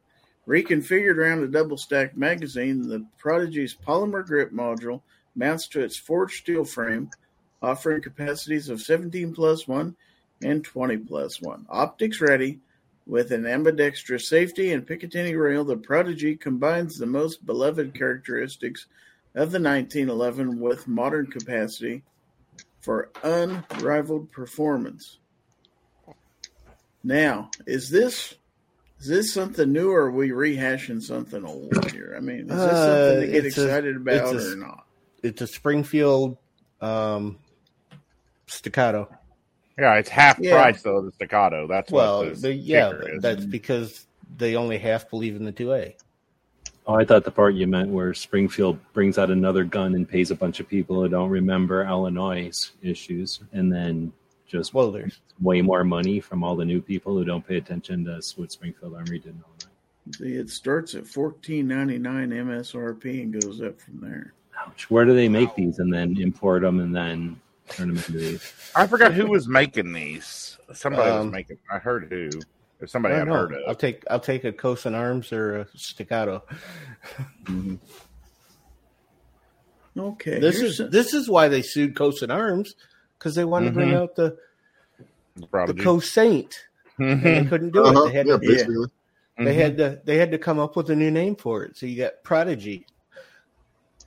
Reconfigured around a double stack magazine, the Prodigy's polymer grip module mounts to its forged steel frame, offering capacities of 17 plus 1 and 20 plus 1. Optics ready, with an ambidextrous safety and Picatinny rail, the Prodigy combines the most beloved characteristics of the 1911 with modern capacity for unrivaled performance. Now, is this is this something new or are we rehashing something old here? I mean, is this Uh, something to get it's a- excited about a- or not? It's a Springfield um, staccato. Yeah, it's half Yeah. price though. The staccato. That's Well, what the, the yeah, kicker is. that's because they only half believe in the two A. Oh, I thought the part you meant where Springfield brings out another gun and pays a bunch of people who don't remember Illinois' issues, and then just Well, there's way more money from all the new people who don't pay attention to what Springfield Armory did in Illinois. See, it starts at fourteen ninety nine MSRP and goes up from there. Ouch. Where do they make these and then import them and then turn them into these? I forgot who was making these. Somebody was Um, making. I heard who. There's somebody I I've heard of. I'll take I'll take a Cosin Arms or a staccato. Okay, This is some- this is why they sued Cosin Arms because they wanted to bring Mhm. out the the Co Saint and they couldn't do Uh-huh, it. They had yeah, to, basically. they had to they had to come up with a new name for it. So you got Prodigy.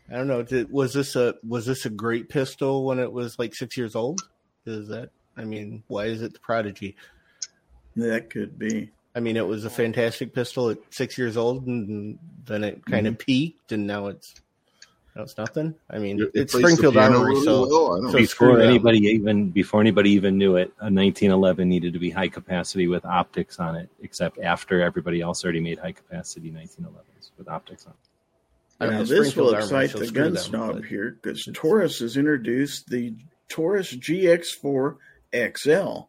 I don't know. Did, was this a was this a great pistol when it was like six years old? Is that I mean, why is it the Prodigy? that could be. I mean, it was a fantastic pistol at six years old, and then it kind of mm-hmm. peaked, and now it's now it's nothing. I mean, It- it it's Springfield piano Armory, really so well, know. so- before screw them. anybody even before anybody even knew it, a 1911 needed to be high capacity with optics on it. Except after everybody else already made high capacity 1911s with optics on. it. I now, it's this will excite the gun them, snob here because Taurus has introduced the Taurus GX4 XL.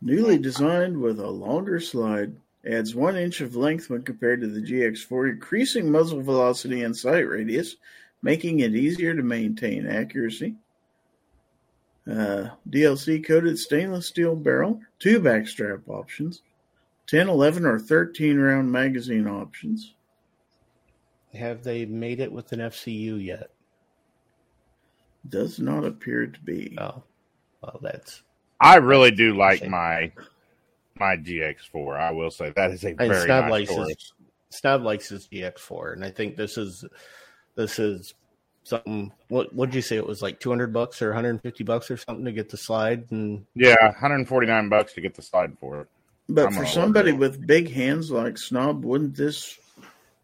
Newly designed with a longer slide, adds one inch of length when compared to the GX4, increasing muzzle velocity and sight radius, making it easier to maintain accuracy. Uh, DLC coated stainless steel barrel, two backstrap options, 10, 11, or 13 round magazine options. Have they made it with an FCU yet? Does not appear to be. Oh, well, that's I really do like my my GX4. I will say that is a and very Snob nice likes Taurus. his Snob likes his GX4, and I think this is this is something. What would you say it was like two hundred bucks or one hundred and fifty bucks or something to get the slide and Yeah, 149 bucks to get the slide for it. But I'm for somebody with big hands like Snob, wouldn't this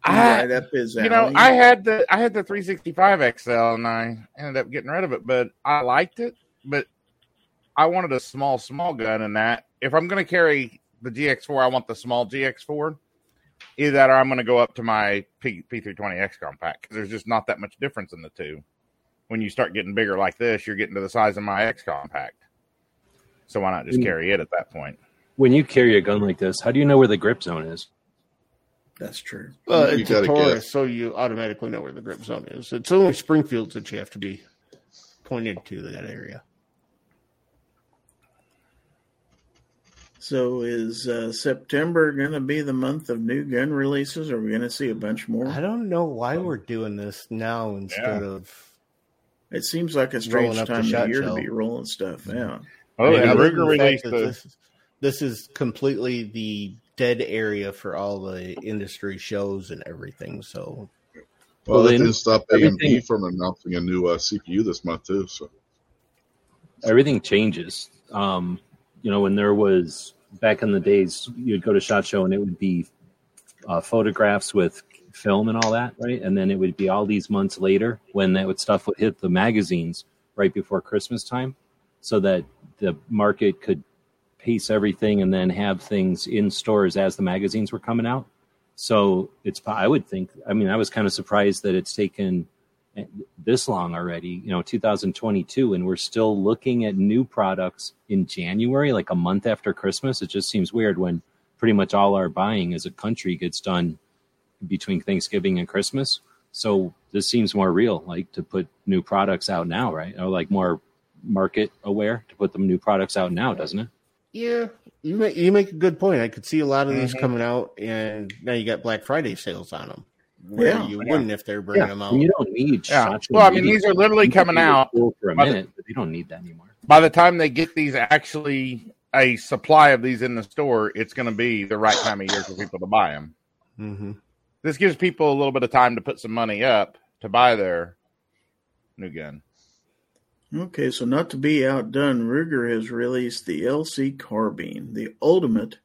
I, right up his alley. you know, I had the I had the 365 XL and I ended up getting rid of it, but I liked it. But I wanted a small, small gun in that. If I'm going to carry the GX4, I want the small GX4. Either that or I'm going to go up to my P, P320 X compact because there's just not that much difference in the two. When you start getting bigger like this, you're getting to the size of my X compact. So why not just Mm. carry it at that point? When you carry a gun like this, how do you know where the grip zone is? That's true. Well, You it's a gotta Taurus, guess. so you automatically know where the grip zone is. It's only Springfields that you have to be pointed to that area. So is uh, September going to be the month of new gun releases? Are we going to see a bunch more? I don't know why we're doing this now instead of. It seems like a strange time of year show. to be rolling stuff out. Oh, I mean, and other than Ruger the fact released that the This, this is completely the dead area for all the industry shows and everything. So Well, Well, that then didn't stop everything- AMD from announcing a new uh, CPU this month too. So everything changes. Um, you know, when there was back in the days, you'd go to Shot Show and it would be uh, photographs with film and all that, right? And then it would be all these months later when that would stuff would hit the magazines right before Christmas time, so that the market could pace everything and then have things in stores as the magazines were coming out. So it's I would think. I mean, I was kind of surprised that it's taken eh, this long already, you know, 2022, and we're still looking at new products in January, like a month after Christmas. It just seems weird when pretty much all our buying as a country gets done between Thanksgiving and Christmas. So this seems more real, like to put new products out now, right? Or like more market aware to put them new products out now, doesn't it? Yeah, you make you make a good point. I could see a lot of these Mhm. coming out, and now you got Black Friday sales on them. Where Yeah. you wouldn't if they're bringing them out. And you don't need Yeah. shots. Well, I mean, these are literally coming out for a by the- minute, but you don't need that anymore. by the time they get these actually a supply of these in the store, it's going to be the right time of year for people to buy them. hmm This gives people a little bit of time to put some money up to buy their new gun. Okay, so not to be outdone, Ruger has released the LC Carbine, the ultimate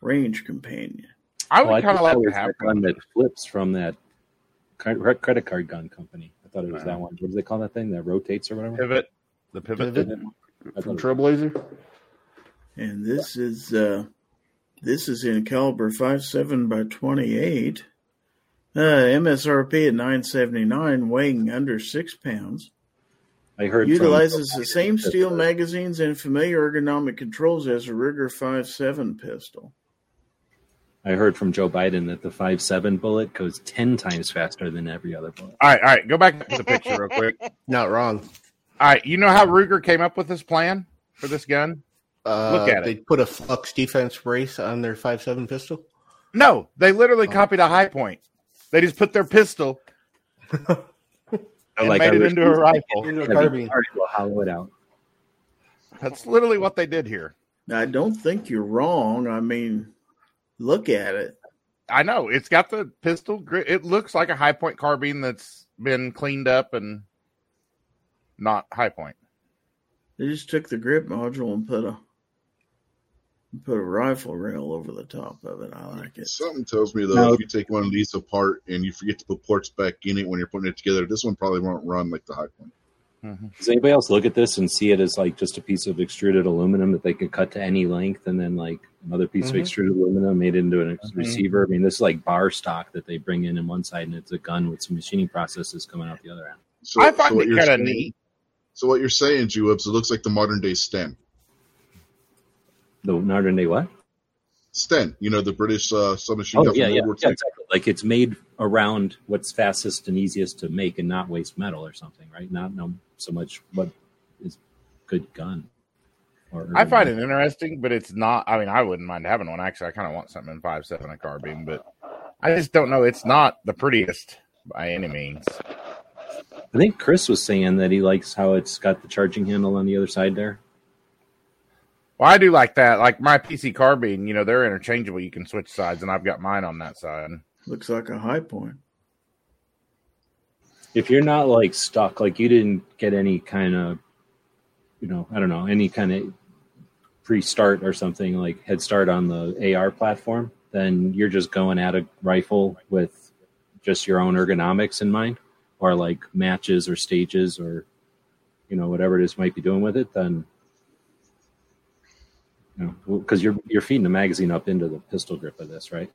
range companion. I would Well, kind of like that to have that one. that flips from that credit card gun company. I thought it was Wow. that one. What do they call that thing that rotates or whatever? pivot. The pivot. Pivot. From Trailblazer. And this is uh this is in caliber 57 by 28. Uh, MSRP at 979, weighing under six pounds. I heard from- Utilizes the same steel magazines and familiar ergonomic controls as a Ruger 5.7 pistol. I heard from Joe Biden that the five seven bullet goes ten times faster than every other bullet. All right, all right. Go back to the picture real quick. Not wrong. All right, you know how Ruger came up with this plan for this gun? Uh, Look at it. They put a flux defense brace on their five seven pistol. No, they literally copied a Hi-Point. They just put their pistol and made it into a rifle. Into a carbine. party will hollow it out. That's literally what they did here. I don't think you're wrong. I mean, look at it. I know it's got the pistol grip. It looks like a Hi-Point carbine that's been cleaned up and not Hi-Point. They just took the grip module and put a put a rifle rail over the top of it. I like it. something tells me though, No. if you take one of these apart and you forget to put ports back in it when you're putting it together, this one probably won't run like the high point. Does anybody else look at this and see it as like just a piece of extruded aluminum that they could cut to any length, and then like another piece Mhm. of extruded aluminum made into a Mhm. receiver? I mean, this is like bar stock that they bring in on one side, and it's a gun with some machining processes coming out the other end. So, I find so what it you're kind of saying- neat. So what you're saying, Jewibs, it looks like the modern day Sten. The modern day what? Sten, you know the British uh, submachine Oh gun yeah, from yeah, World War yeah, II. exactly. Like it's made around what's fastest and easiest to make, and not waste metal or something, right? Not no so much what is good gun. Or I find it interesting, but it's not. I mean, I wouldn't mind having one. Actually, I kind of want something in five seven a carbine, but I just don't know. It's not the prettiest by any means. I think Chris was saying that he likes how it's got the charging handle on the other side there. Well, I do like that. Like my PC carbine, you know, they're interchangeable. You can switch sides, and I've got mine on that side. Looks like a high point. If you're not like stuck, like you didn't get any kind of, you know, I don't know, any kind of pre-start or something like head start on the AR platform, then you're just going at a rifle with just your own ergonomics in mind, or like matches or stages or you know whatever it is might be doing with it, then you know because you're you're feeding the magazine up into the pistol grip of this, right?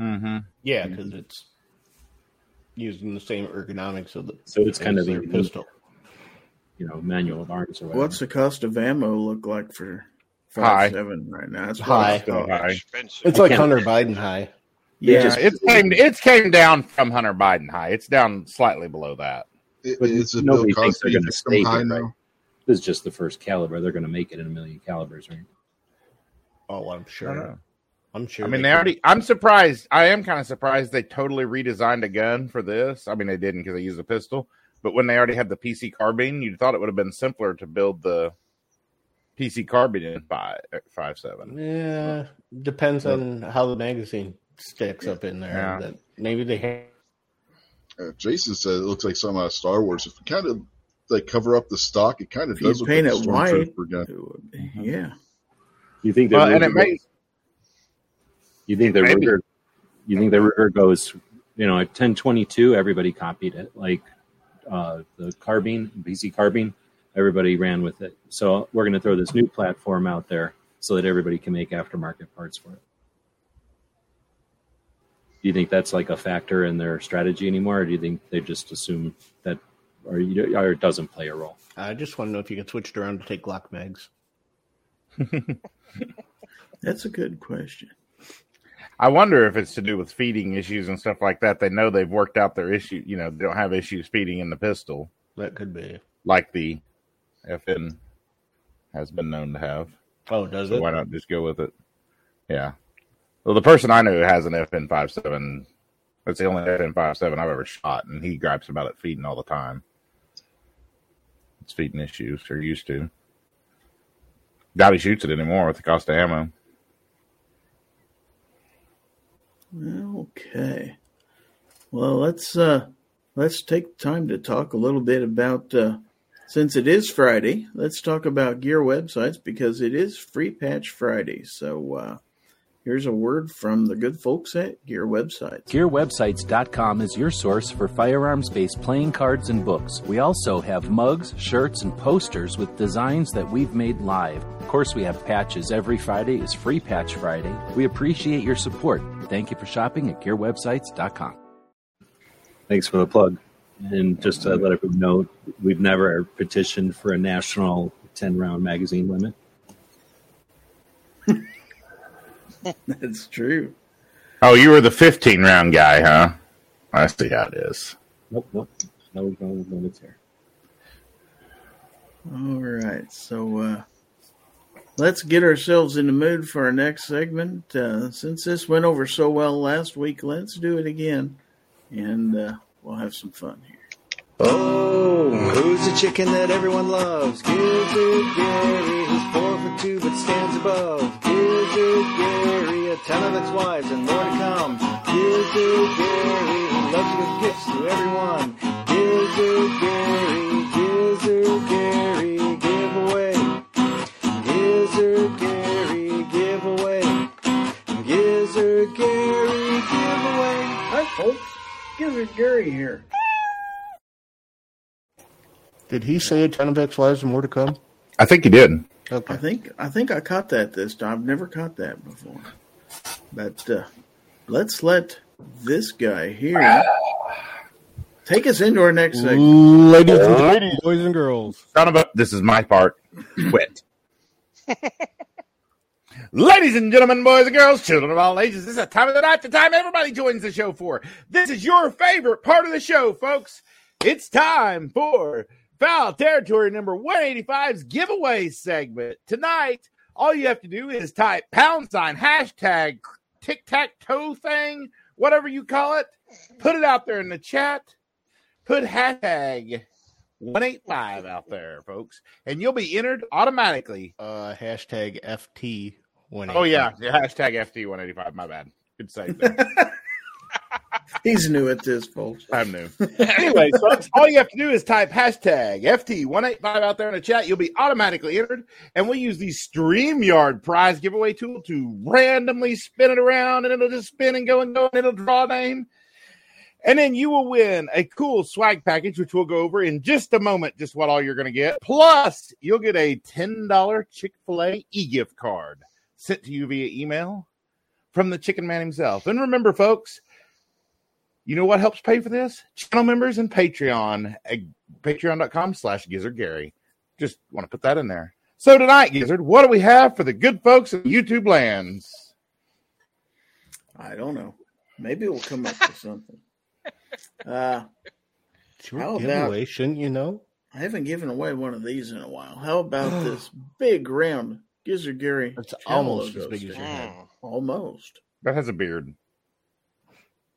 Mm-hmm. Yeah, because it's using the same ergonomics of the So it's kind of their a pistol. you know manual of arms or whatever. What's the cost of ammo look like for High. five seven right now? It's High. Still high. Expensive. It's like Hunter Biden high. Yeah, just- It's came it's came down from Hunter Biden high. It's down slightly below that. It, But it's nobody thinks they're gonna victim stay high here, now. right? This is just the first caliber. They're going to make it in a million calibers, right? Oh, I'm sure. I'm sure. I mean, they they already. I'm surprised. I am kind of surprised they totally redesigned a gun for this. I mean, they didn't because they used a pistol. But when they already had the PC carbine, you'd thought it would have been simpler to build the PC carbine in five er, five seven. Yeah, depends on how the magazine sticks up in there. Yeah. That maybe they have. Uh, Jason said it looks like some out of Star Wars. If we kind of like cover up the stock, it kind of If you does look paint like a it white, stormtrooper gun. it be- uh-huh. yeah. You think that Well, and Ruger it may. you think that maybe- Ruger, you think that Ruger goes, you know, at 1022, everybody copied it. Like uh, the carbine, PC carbine, everybody ran with it. So we're going to throw this new platform out there so that everybody can make aftermarket parts for it. Do you think that's like a factor in their strategy anymore, or do you think they just assume that, or, you, or it doesn't play a role? I just want to know if you can switch it around to take Glock mags. That's a good question. I wonder if it's to do with feeding issues and stuff like that. They know they've worked out their issue. You know, they don't have issues feeding in the pistol That could be. like the FN has been known to have. Oh, does So it? why not just go with it? Yeah. Well, the person I know who has an FN five seven, that's the only FN five seven I've ever shot, and he gripes about it feeding all the time. It's feeding issues, or used to. Doubt he shoots it anymore with the cost of ammo. Okay. Well, let's uh let's take time to talk a little bit about uh since it is Friday, let's talk about gear websites because it is Free Patch Friday. So uh here's a word from the good folks at Gear Websites. GearWebsites.com is your source for firearms based playing cards and books. We also have mugs, shirts, and posters with designs that we've made live. Of course, we have patches. Every Friday is Free Patch Friday. We appreciate your support. Thank you for shopping at GearWebsites.com. Thanks for the plug. And just to let everyone know, we've never petitioned for a national 10 round magazine limit. That's true. Oh, you were the fifteen round guy, huh? I see how it is. Nope, nope. No, no limits here. All right. So uh let's get ourselves in the mood for our next segment. Uh since this went over so well last week, let's do it again and uh we'll have some fun here. Oh, who's the chicken that everyone loves? Gizzard Gary, who's four foot two but stands above. Gizzard Gary, a ton of ex-wives and more to come. Gizzard Gary, who loves to give gifts to everyone. Gizzard Gary, Gizzard Gary, give away. Gizzard Gary, give away. Gizzard Gary, give away. Hi folks. Gizzard Gary here. Did he say a ton of ex-wives and more to come? I think he did. Okay. I think I think I caught that this time. I've never caught that before. But uh, let's let this guy here take us into our next segment. Ladies and gentlemen, boys and girls. Son of a. This is my part. Quit. Ladies and gentlemen, boys and girls, children of all ages, this is a time of the night, the time everybody joins the show for. This is your favorite part of the show, folks. It's time for Fowl Territory number 185's giveaway segment. Tonight, all you have to do is type pound sign, hashtag, tic tac toe thing, whatever you call it. Put it out there in the chat. Put hashtag 185 out there, folks, and you'll be entered automatically. Uh, hashtag FT. Oh, yeah. Hashtag FT185. My bad. Good save there. He's new at this, folks. I'm new. anyway, so all you have to do is type hashtag FT185 out there in the chat. You'll be automatically entered. And we use the StreamYard prize giveaway tool to randomly spin it around, and it'll just spin and go and go, and it'll draw a name. And then you will win a cool swag package, which we'll go over in just a moment, just what all you're going to get. Plus, you'll get a $10 Chick fil A e gift card sent to you via email from the chicken man himself. And remember, folks, you know what helps pay for this? Channel members and Patreon at patreon.com slash Gizzard Gary. Just want to put that in there. So tonight, Gizzard, what do we have for the good folks of YouTube lands? I don't know. Maybe we'll come up with something. Uh, It's your How about- giveaway, shouldn't you know? I haven't given away one of these in a while. How about this big round Gizzard Gary? It's almost as big as your head. Almost. That has a beard.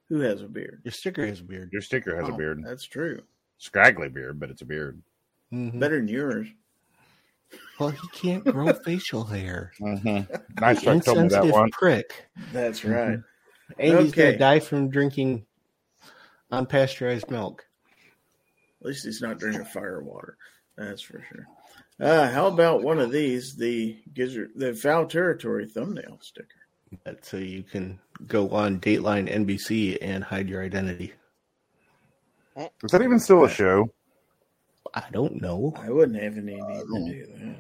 Who has a beard? Your sticker has a beard. Your sticker has a Oh, beard. That's true. Scraggly beard, but it's a beard. Mhm. Better than yours. Well, he can't grow facial hair. Mm-hmm. Nice truck told me that Insensitive one. prick. That's right. And he's Okay. gonna die from drinking unpasteurized milk. At least he's not drinking fire water. That's for sure. Uh, how about one of these? The Gizzard, the Fowl Territory thumbnail sticker. That's so you can go on Dateline NBC and hide your identity. Is that even still a show? I don't know. I wouldn't have any need to do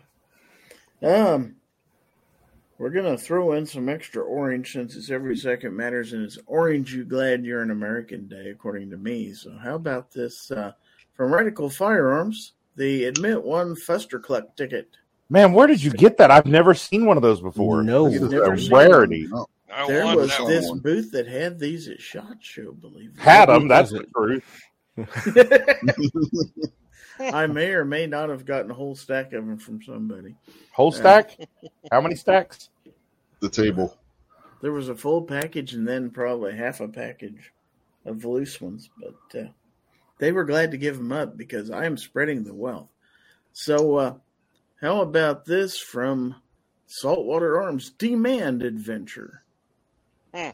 that. Um, we're gonna throw in some extra orange since it's every second matters, and it's Orange You Glad You're an American Day, according to me. So how about this uh, from Radical Firearms? The Admit One Fustercluck ticket. Man, where did you get that? I've never seen one of those before. No. this is Never a seen rarity. No. I there was this one. booth that had these at Shot Show, believe it. Had them. That's the truth. I may or may not have gotten a whole stack of them from somebody. Whole stack? How many stacks? The table. There was a full package and then probably half a package of loose ones, but uh, they were glad to give them up because I am spreading the wealth. So, uh, how about this from Saltwater Arms Demand Adventure? Hmm.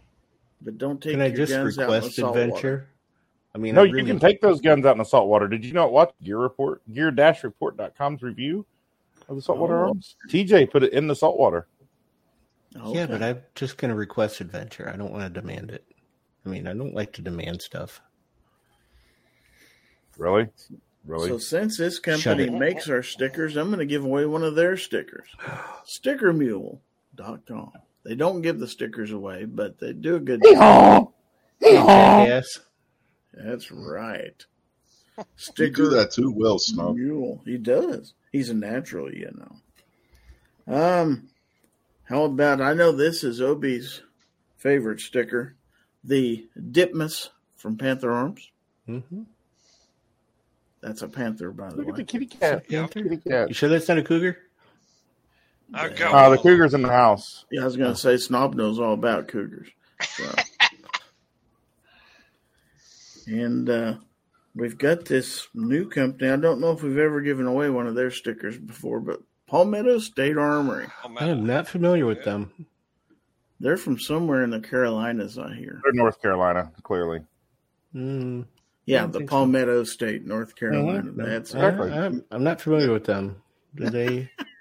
But don't take Can I just guns out in the request adventure? I mean, No, I you can take those guns out in the saltwater. Did you not watch Gear Report, gear-report.com's review of the saltwater Oh. arms? TJ put it in the saltwater. Yeah, but I'm just going to request adventure. I don't want to demand it. I mean, I don't like to demand stuff. Really? Really? So since this company makes our stickers, I'm going to give away one of their stickers. Stickermule.com. They don't give the stickers away, but they do a good job. Yes. That's right. You Sticker do that too well, Snow. mule. He does. He's a natural, you know. Um, how about I know this is Obi's favorite sticker, the Dipmus from Panther Arms. hmm That's a panther, by the Look at way. the kitty cat. Yeah. Kitty cat. You sure that's not a cougar? I Yeah. got Oh, the cougar's in the house. Yeah, I was going to say Snob knows all about cougars. So. and uh, we've got this new company. I don't know if we've ever given away one of their stickers before, but Palmetto State Armory. I'm I am not familiar with them. They're from somewhere in the Carolinas, I hear. They're North Carolina, clearly. Mm, Yeah, the think so. Palmetto State, North Carolina. That's I, it. Exactly. I'm, I'm not familiar with them. Do they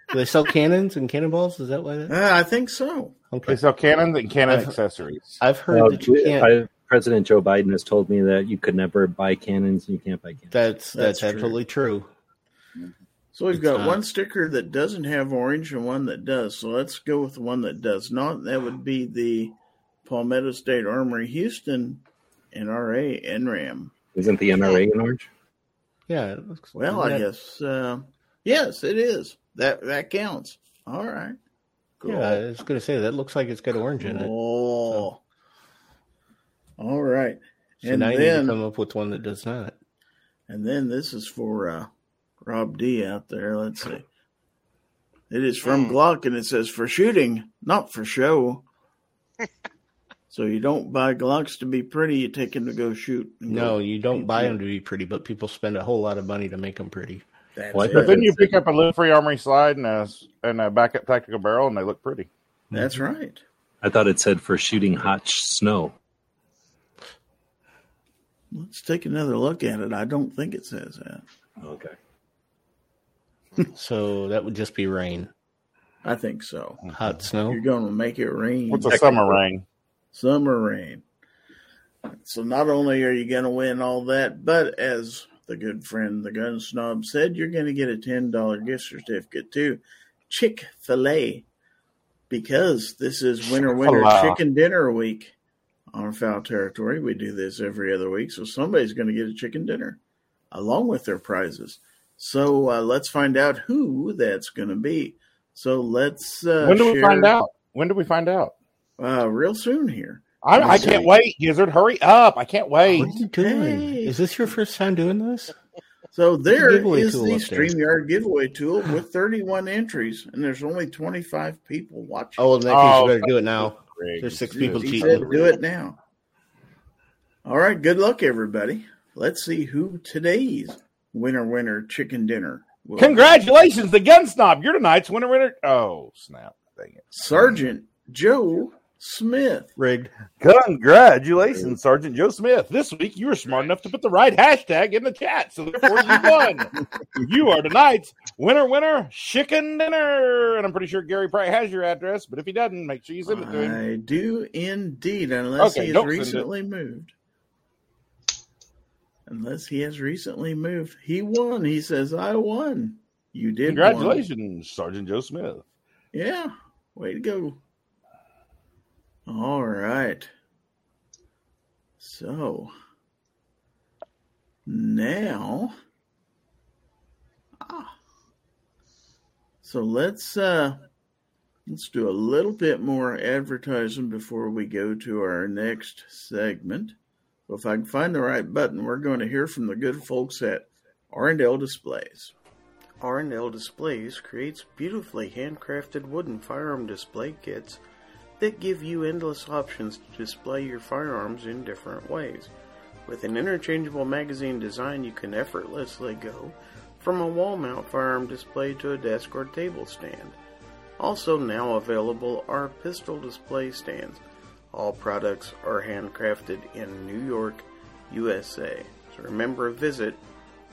do they sell cannons and cannonballs? Is that why? That, Uh, I think so. They okay. sell cannons and cannon I've- accessories. I've heard Well, that you can't. I- President Joe Biden has told me that you could never buy cannons and you can't buy cannons. That's That's that's, true. absolutely true. So we've It's got not. one sticker that doesn't have orange and one that does. So let's go with the one that does not. That would be the Palmetto State Armory Houston NRA NRAM. Isn't the NRA in orange? Yeah. It looks, Well, I that- guess uh, yes, it is. That that counts. All right. Cool. Yeah, I was going to say that looks like it's got orange in it. Oh. All right. So and now you need then to come up with one that does not. and then this is for uh, Rob D out there. Let's see. It is from Hmm. Glock and it says for shooting, not for show. So you don't buy Glocks to be pretty. You take them to go shoot. and No, go- you don't buy them to be pretty, but people spend a whole lot of money to make them pretty. That's What? But then you pick up a live free armory slide and a, and a backup tactical barrel, and they look pretty. That's right. I thought it said for shooting hot snow. Let's take another look at it. I don't think it says that. Okay. So that would just be rain, I think so. hot snow. You're going to make it rain. What's a summer rain? Summer rain. So not only are you going to win all that, but as the good friend, the gun snob said, you're going to get a $10 gift certificate to Chick fil A because this is winter, winter chicken dinner week on Fowl Territory. We do this every other week. So somebody's going to get a chicken dinner along with their prizes. So uh, let's find out who that's going to be. So let's. Uh, when do we share, find out? When do we find out? Uh, real soon here. I, I can't wait, Gizzard. Hurry up. I can't wait. What are you doing? Hey. Is this your first time doing this? So there giveaway is tool the up there. StreamYard giveaway tool with 31 entries, and there's only 25 people watching. Oh, in that case, Oh, you better do it now. Greg. There's six he people he cheating. said do it now. All right, good luck, everybody. Let's see who today's winner winner chicken dinner will be. Congratulations, the gun snob. You're tonight's winner. Winner. Oh snap! Dang it. Sergeant Joe Smith. Rigged. Congratulations, Sergeant Joe Smith. This week you were smart enough to put the right hashtag in the chat, so therefore you won. you are tonight's winner, winner, chicken dinner. And I'm pretty sure Gary probably has your address, but if he doesn't, make sure you send it to him. I do indeed, unless Okay, he has don't send it. recently moved. Unless he has recently moved. He won. He says, I won. You did won. Congratulations, Sergeant Joe Smith. Yeah, way to go. All right. So now ah, so let's uh let's do a little bit more advertising before we go to our next segment. So if I can find the right button, we're going to hear from the good folks at R&L Displays. R&L Displays creates beautifully handcrafted wooden firearm display kits that give you endless options to display your firearms in different ways. With an interchangeable magazine design, you can effortlessly go from a wall mount firearm display to a desk or table stand. Also, now available are pistol display stands. All products are handcrafted in New York, USA. So remember, to visit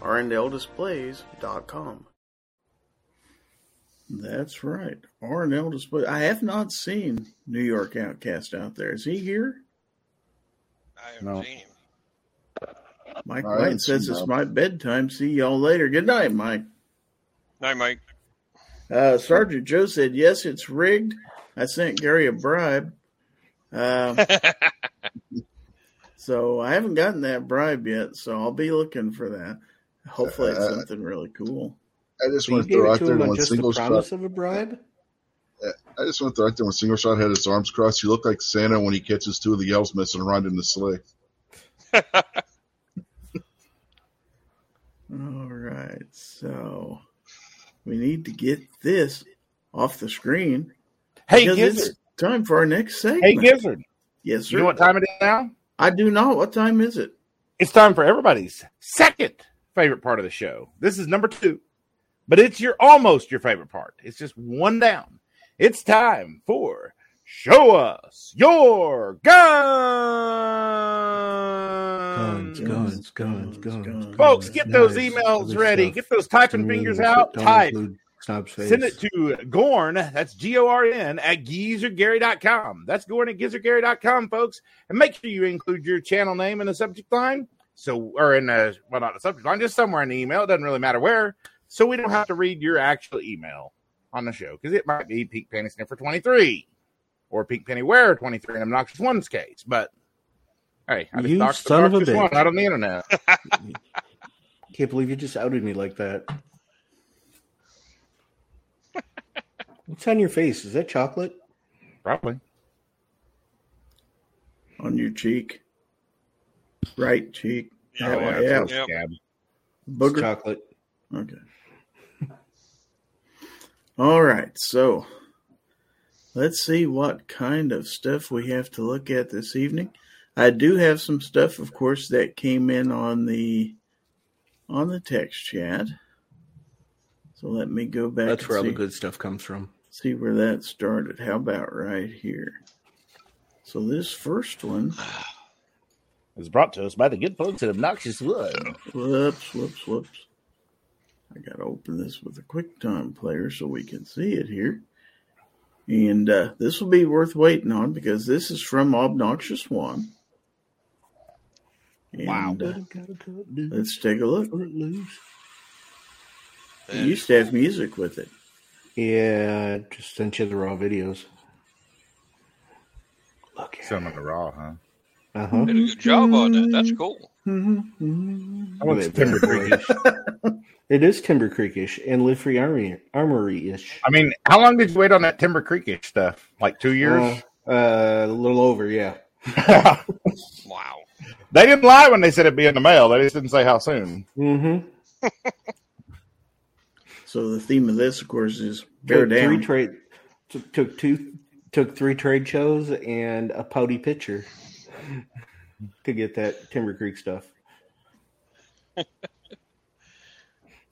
rnldisplays.com. That's right. R&L Display. I have not seen New York Outcast out there. Is he here? I haven't No. seen him. Mike I White says it's my bedtime. See y'all later. Good night, Mike. Night, Mike. Uh, Sergeant Joe said, yes, it's rigged. I sent Gary a bribe. Um, so I haven't gotten that bribe yet, so I'll be looking for that. Hopefully it's Uh, something really cool. I just So you want to throw out there him that when just the single shot. of a bribe? I just want to throw out there when single shot had his arms crossed. He looked like Santa when he catches two of the elves messing around in the sleigh. All right, so we need to get this off the screen Hey, Gizzard. it's time for our next segment. Hey. Gizzard. yes, sir. You know what time it is now? I do not. What time is it? It's time for everybody's second favorite part of the show. This is number two, but it's your almost your favorite part. It's just one down. It's time for show us your guns. Guns, guns, guns, guns. Folks, get those emails ready. stuff. Get those typing fingers out. Type. include Snob's face. Send it to Gorn, that's G O R N, at gizzardgary.com. That's Gorn at gizzardgary.com, folks. And make sure you include your channel name in the subject line. So, or in the, well, not the subject line, just somewhere in the email. It doesn't really matter where. So we don't have to read your actual email on the show because it might be Pink Penny Sniffer 23 or Pink Penny Wear 23 in Obnoxious One's case. But hey, I just You talked son of a Obnoxious One bitch. out on the internet. Can't believe you just outed me like that. What's on your face? Is that chocolate? Probably. On your cheek, right cheek. Yeah, Oh, way, yeah, yeah. it's Yep. scab. It's Booger. chocolate. Okay. All right. So let's see what kind of stuff we have to look at this evening. I do have some stuff, of course, that came in on the on the text chat. So let me go back. That's and where all the good stuff comes from. see where that started. How about right here? So this first one. is brought to us by the good folks at Obnoxious Wood. Whoops, whoops, whoops. I got to open this with a QuickTime player so we can see it here. And uh, this will be worth waiting on because this is from Obnoxious One. Wow. Uh, let's take a look. loose. It used to have music with it. Yeah, I just sent you the raw videos. Look at Some of the raw, huh? Uh huh. Did a good job on that. That's cool. I want some Timber Creek. It is Timber Creekish and Live Free Armory Armory ish. I mean, how long did you wait on that Timber Creekish stuff? Like two years? Uh, a little over, yeah. Wow. they didn't lie when they said it'd be in the mail. They just didn't say how soon. Mm-hmm. So the theme of this, of course, is bear Took three down. trade took, took two took three trade shows and a pouty pitcher to get that Timber Creek stuff.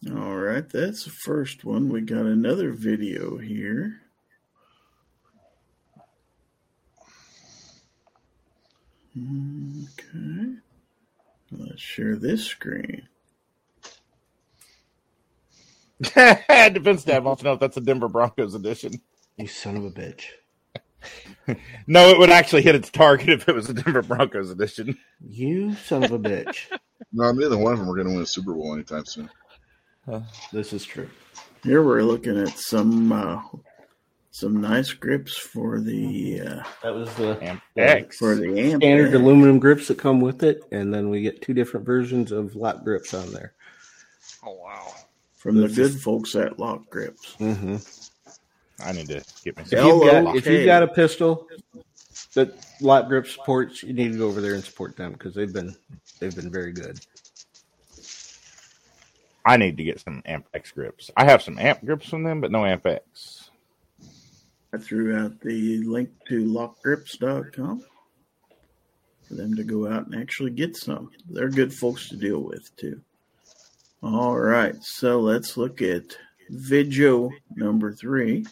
All right, that's the first one. We got another video here. Okay. Let's share this screen. Defense Dad wants to know if that's a Denver Broncos edition. You son of a bitch. No, it would actually hit its target if it was a Denver Broncos edition. You son of a bitch. No, neither one of them are going to win a Super Bowl anytime soon. This is true. Here we're looking at some uh, some nice grips for the uh, That was the Amp X. for the amp. standard there. aluminum grips that come with it, and then we get two different versions of lock grips on there. Oh wow. from the good folks at LOK Grips. Mm-hmm. I need to get myself. If you've, got, if you've got a pistol that lock grip supports, you need to go over there and support them because they've been they've been very good. I need to get some Amp X grips. I have some Amp grips from them, but no Amp X. I threw out the link to lokgrips.com for them to go out and actually get some. They're good folks to deal with, too. All right, so let's look at video number three.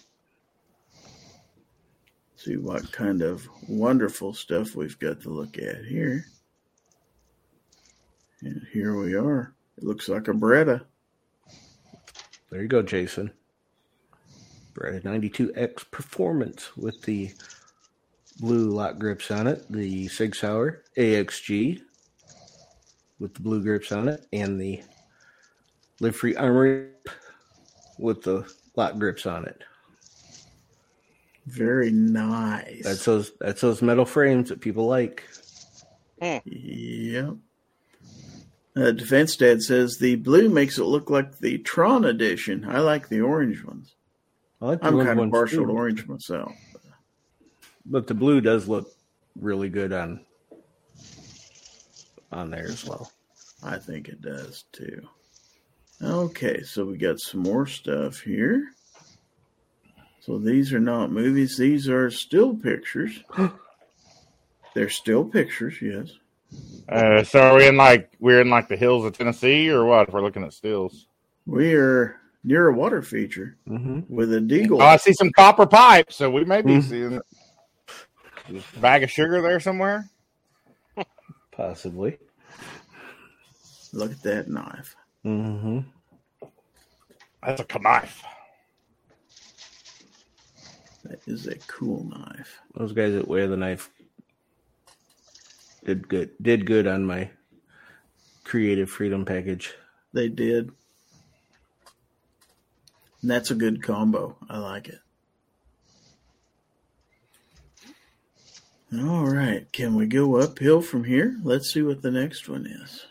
See what kind of wonderful stuff we've got to look at here. And here we are. It looks like a Beretta. There you go, Jason. Brad 92X Performance with the blue lock grips on it, the Sig Sauer AXG with the blue grips on it, and the Live Free Armory with the lock grips on it. Very nice. That's those that's those metal frames that people like. Yep. Uh, Defense Dad says the blue makes it look like the Tron edition. I like the orange ones. I like the I'm kind of partial too, to orange myself. but the blue does look really good on on there as well. I think it does too. Okay, so we got some more stuff here. So these are not movies, these are still pictures. They're still pictures, yes. Uh, so are we in like we're in like the hills of Tennessee or what? If we're looking at stills. We are near a water feature Mm-hmm. with a deagle. Oh, I see some copper pipes, so we may be Mhm. seeing a bag of sugar there somewhere. Possibly. Look at that knife. Mm-hmm. That's a knife. That is a cool knife. Those guys that wear the knife did good. Did good on my creative freedom package. They did. And that's a good combo. I like it. All right. Can we go uphill from here? Let's see what the next one is.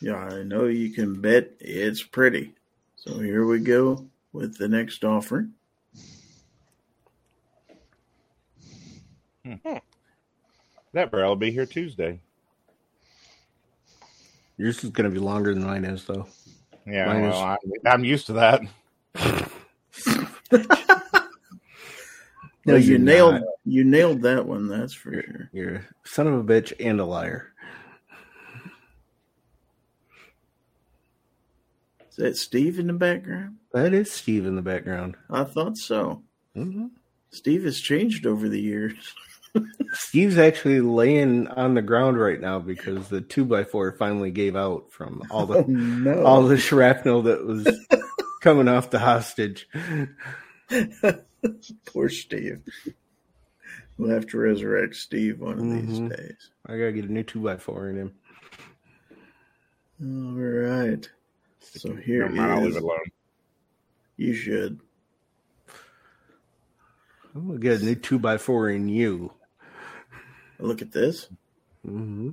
Yeah, I know you can bet it's pretty. So here we go with the next offering. Hmm. Hmm. That barrel will be here Tuesday. Yours is going to be longer than mine is, though. Yeah, Mine is- I'm, I'm used to that. No, No, you nailed not. you nailed that one, that's for sure. You're a son of a bitch and a liar. Is that Steve in the background? That is Steve in the background. I thought so. hmm Steve has changed over the years. Steve's actually laying on the ground right now because the two by four finally gave out from all the Oh, no. all the shrapnel that was coming off the hostage. Poor Steve. We'll have to resurrect Steve one of these Mhm. days. I gotta get a new two by four in him. All right. So here Never mind, I'll leave is. it alone. You should. I'm gonna get a new two by four in you. Look at this. Mm-hmm.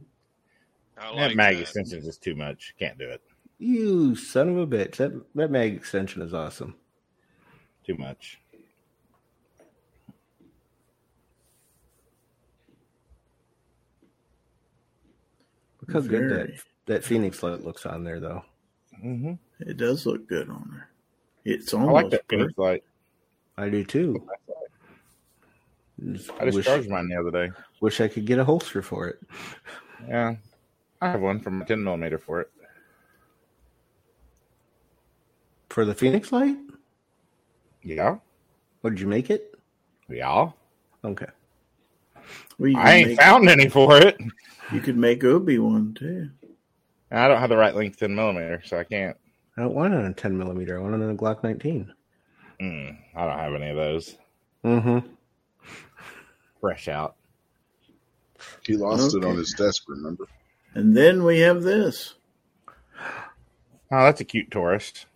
I that like mag that. extensions is too much. Can't do it. You son of a bitch! That that mag extension is awesome. Too much. Look how good that that Phoenix light looks on there, though. Mm-hmm. It does look good on her. It's almost I like that perfect. Phoenix light. I do too. Just I just wish, charged mine the other day. wish I could get a holster for it. Yeah, I have one from a 10 millimeter for it. For the Phoenix light? Yeah, What did you make it? yeah. Okay. Well, I ain't make, found any for it. You could make Obi one too. I don't have the right length 10 millimeter, so I can't. I don't want it on a 10 millimeter. I want it on a Glock 19. Mm, I don't have any of those. Mm-hmm. Fresh out. He lost it on his desk, remember? And then we have this. Oh, that's a cute tourist.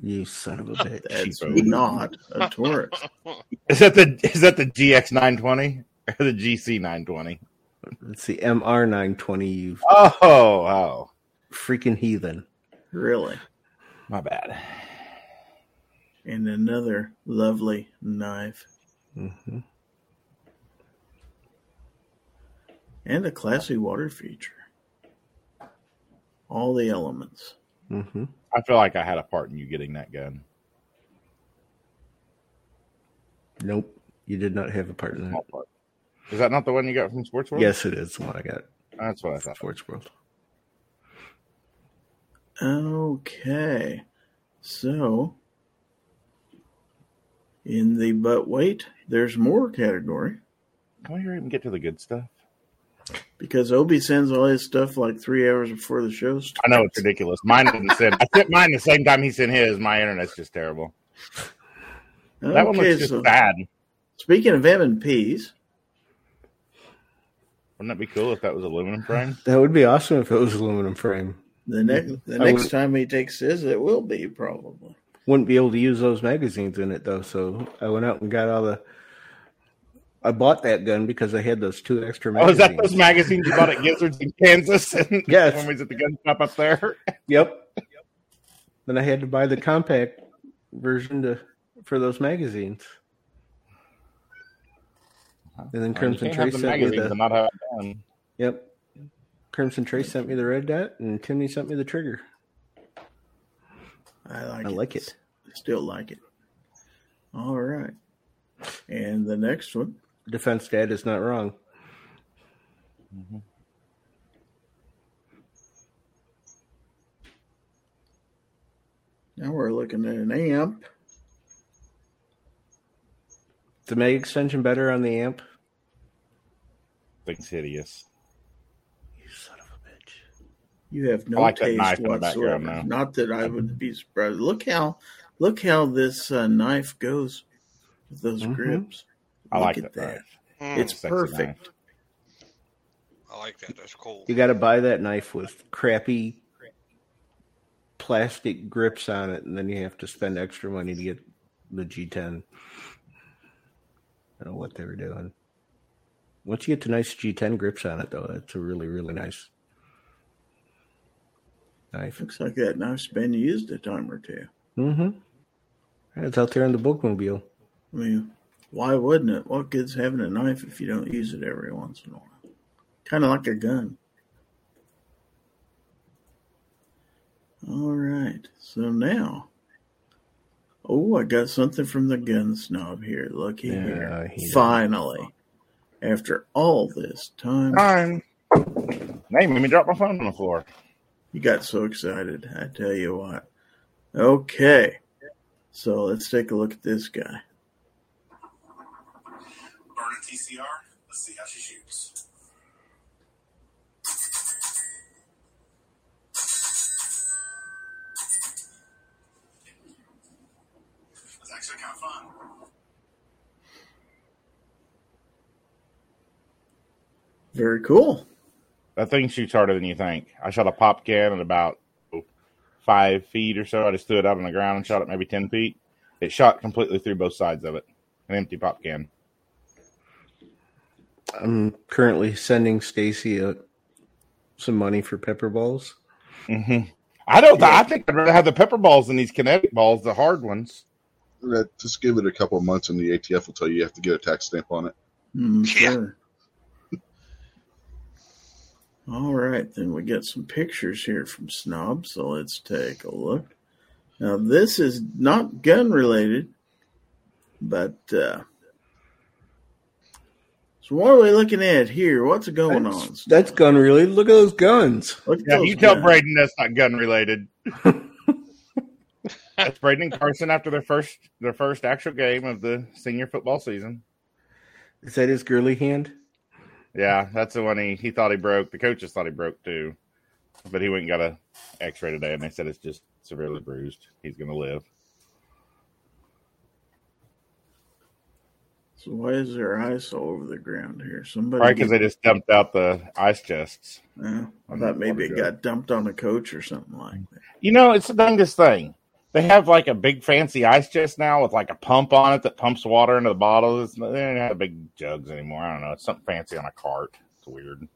You son of a bitch. That's Cheapo. not a tourist. Is that the is that the GX 920 or the GC 920? It's the MR 920, you Oh, oh, freaking heathen. Really. my bad. And another lovely knife. hmm And a classy water feature. All the elements. hmm I feel like I had a part in you getting that gun. Nope. You did not have a part in Small that. Part. Is that not the one you got from Sports World? Yes, it is the one I got. that's what I thought. Sports World. Okay. So, in the butt weight, there's more category Can we even get to the good stuff? because Obi sends all his stuff like three hours before the show starts. I know it's ridiculous. Mine didn't send. I sent mine the same time he sent his. My internet's just terrible. That one Okay, looks just so bad. speaking of M and P's, Wouldn't that be cool if that was aluminum frame? That would be awesome if it was aluminum frame. the next the I next would- time he takes his, it will be probably. Wouldn't be able to use those magazines in it though, so I went out and got all the. I bought that gun because I had those two extra Magazines. Oh, is that those magazines you bought at Gizzards in Kansas? And Yes. when we was at the gun shop up there. Yep. Yep. Then I had to buy the compact version to for those magazines. And then Crimson can't Trace the sent me the not have a gun. Yep. Crimson Trace sent me the red dot and Timmy sent me the trigger. I like it. I it. like it. Still like it. All right. And the next one, Defense dad is not wrong. now we're looking at an amp. The mag extension better on the amp. Thing's hideous. You son of a bitch. You have no like taste knife in the whatsoever. Not that I would be surprised. Look how look how this uh, knife goes with those Mhm. grips. I Look like at that. that. Mm, It's Sexy perfect. knife. I like that. That's cool. You got to buy that knife with crappy plastic grips on it, and then you have to spend extra money to get the G10. I don't know what they were doing. Once you get the nice G10 grips on it, though, it's a really, really nice knife. Looks like that knife's been used a time or two. Mm-hmm. It's out there in the bookmobile. I mean, why wouldn't it? What good's having a knife if you don't use it every once in a while? Kind of like a gun. All right. So now, oh, I got something from the gun snob here. Looky Yeah, here. he does. Finally, after all this time, Time. They made me drop my phone on the floor. you got so excited. I tell you what. Okay. So let's take a look at this guy. Burn a TCR. Let's see how she shoots. That's actually kind of fun. Very cool. That thing shoots harder than you think. I shot a pop can at about five feet or so. I just threw it out on the ground and shot it maybe 10 feet. It shot completely through both sides of it. An empty pop can. I'm currently sending Stacy a, some money for pepper balls. hmm I don't. I think I'd rather have the pepper balls than these kinetic balls, the hard ones. Uh, Just give it a couple of months, and the ATF will tell you you have to get a tax stamp on it. Mm, sure. All right, then we get some pictures here from Snob, so let's take a look. Now, this is not gun related, but uh, so what are we looking at here? What's going on? That's, that's gun related. Look at those guns. Look at Yeah, those you tell. Braden that's not gun related. that's Braden and Carson after their first their first actual game of the senior football season. Is that his girly hand? Yeah, that's the one he, he thought he broke. The coaches thought he broke too, but he went and got a X-ray today, and they said it's just severely bruised. He's going to live. So why is there ice all over the ground here? Somebody, Probably because they just dumped out the ice chests. Yeah, I thought maybe it got dumped on a coach or something like that. You know, it's the dangest thing. They have like a big fancy ice chest now with like a pump on it that pumps water into the bottles. They don't have big jugs anymore. I don't know. It's something fancy on a cart. It's weird.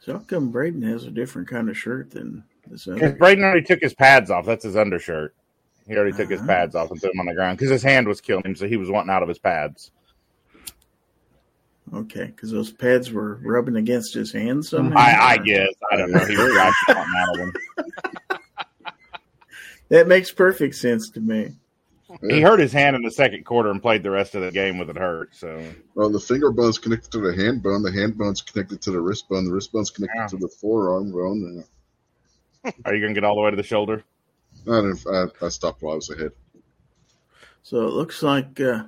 So how come Braden has a different kind of shirt than this other? Because? Braden already took his pads off. That's his undershirt. He already took his Uh-huh. pads off and threw them on the ground because his hand was killing him, so he was wanting out of his pads. Okay, because those pads were rubbing against his hands somehow. I, I guess. I don't know. He was actually wanting out of them. That makes perfect sense to me. He hurt his hand in the second quarter and played the rest of the game with it hurt. So Well, the finger bone's connected to the hand bone. The hand bone's connected to the wrist bone. The wrist bone's connected Yeah. to the forearm bone. are you going to get all the way to the shoulder? And I, didn't, I, I stopped while I was ahead. So it looks like uh,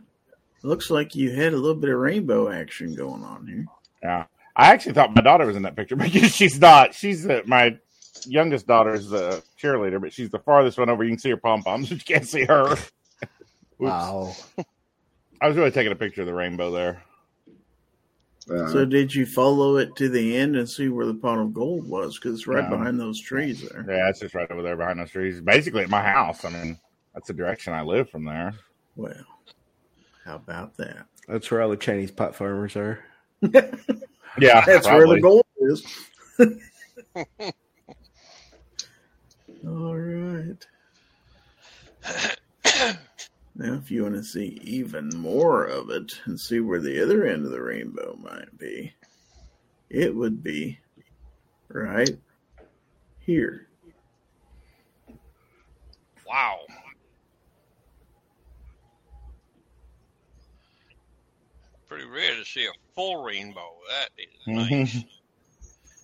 looks like you had a little bit of rainbow action going on here. Yeah. I actually thought my daughter was in that picture but she's not. She's uh, my youngest daughter is the cheerleader, but she's the farthest one over. You can see her pom poms, but you can't see her. Wow. I was really taking a picture of the rainbow there. Uh, So did you follow it to the end and see where the pot of gold was? Because it's right No. behind those trees there. Yeah, it's just right over there behind those trees. Basically at my house. I mean, that's the direction I live from there. Well, how about that? That's where all the Chinese pot farmers are. Yeah, That's where the gold is. All right. Now, if you want to see even more of it and see where the other end of the rainbow might be, it would be right here. Wow. Pretty rare to see a full rainbow. That is nice.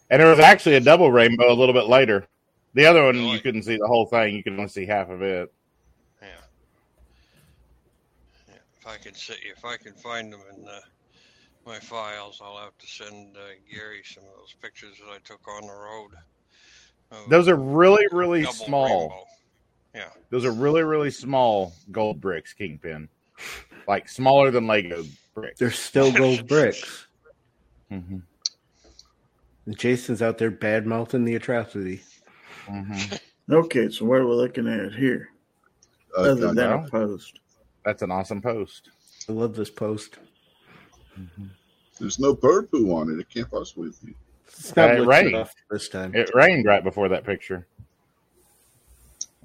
And there was actually a double rainbow a little bit later. The other one, you Really? couldn't see the whole thing. You could only see half of it. Yeah. yeah. If I can see, if I can find them in uh, my files, I'll have to send uh, Gary some of those pictures that I took on the road. of Those are really, really small. rainbow. Yeah. Those are really, really small gold bricks, Kingpin. Like smaller than Lego bricks. They're still gold bricks. hmm Jason's out there bad mouthing the atrocity. Hmm Okay, so what are we looking at here? uh, Other than no. a post. That's an awesome post. I love this post. there's no bird poo on it. It can't possibly be. It's not Uh, it lit rained. this time. It rained right before that picture.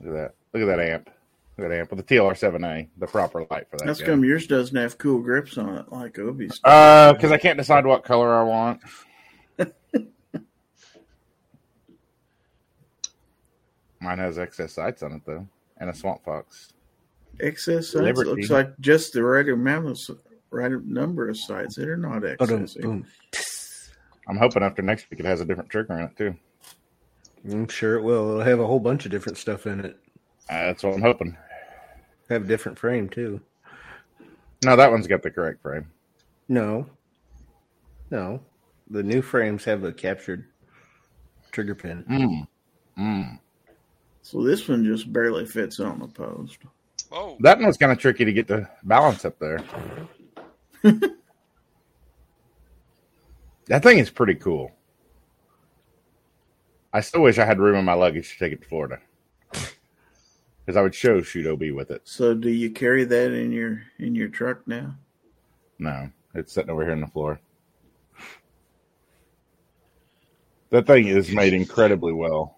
Look at that. Look at that amp. Look at that amp with the TLR7A, the proper light for that. That's guy. come yours doesn't have cool grips on it like Obi's. Uh, because I can't decide what color I want. Mine has XS sights on it though, and a swamp fox. XS sights Liberty. looks like just the right amount of right number of sights. They're not Ba-dum, boom. I'm hoping after next week it has a different trigger in it too. I'm sure it will. It'll have a whole bunch of different stuff in it. Uh, that's what I'm hoping. Have a different frame too. No, that one's got the correct frame. No. No. The new frames have a captured trigger pin. Mm. Mm. So this one just barely fits on the post. Oh, That one was kind of tricky to get the balance up there. That thing is pretty cool. I still wish I had room in my luggage to take it to Florida. Because I would show Shoot OB with it. So do you carry that in your in your truck now? No, it's sitting over here on the floor. That thing is made incredibly well.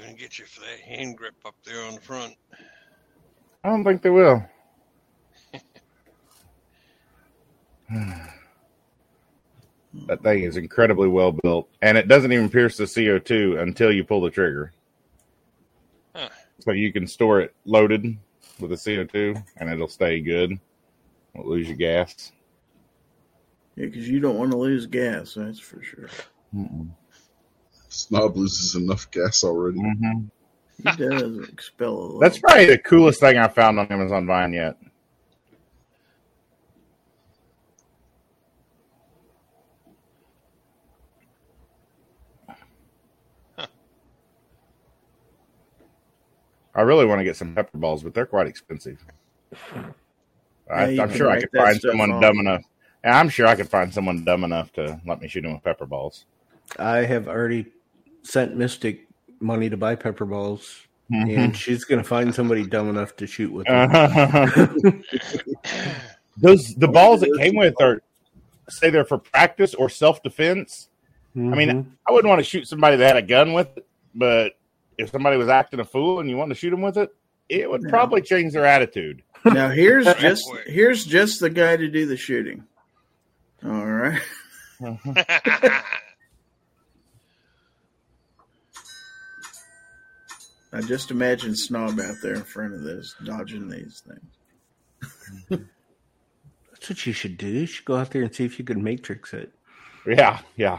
They're gonna get you for that hand grip up there on the front. I don't think they will. that thing is incredibly well built, and it doesn't even pierce the CO2 until you pull the trigger. Huh. So you can store it loaded with the CO2, and it'll stay good. Won't lose your gas. Yeah, because you don't want to lose gas. That's for sure. Mm-mm. Snob loses enough gas already. Mhm. He does expel a. That's probably the coolest thing I found on Amazon Vine yet. I really want to get some pepper balls, but they're quite expensive. I, you I'm sure I could find someone off. dumb enough. I'm sure I could find someone dumb enough to let me shoot them with pepper balls. I have already sent Mystic money to buy pepper balls, Mhm. and she's going to find somebody dumb enough to shoot with them. Uh-huh. Those the balls that came with are say they're for practice or self defense. I mean. Mm-hmm. I wouldn't want to shoot somebody that had a gun with it, but if somebody was acting a fool and you want to shoot them with it, it would No. probably change their attitude. Now here's just here's just the guy to do the shooting. All right. Uh-huh. I just imagine Snob out there in front of this, dodging these things. That's what you should do. You should go out there and see if you can matrix it. Yeah, yeah.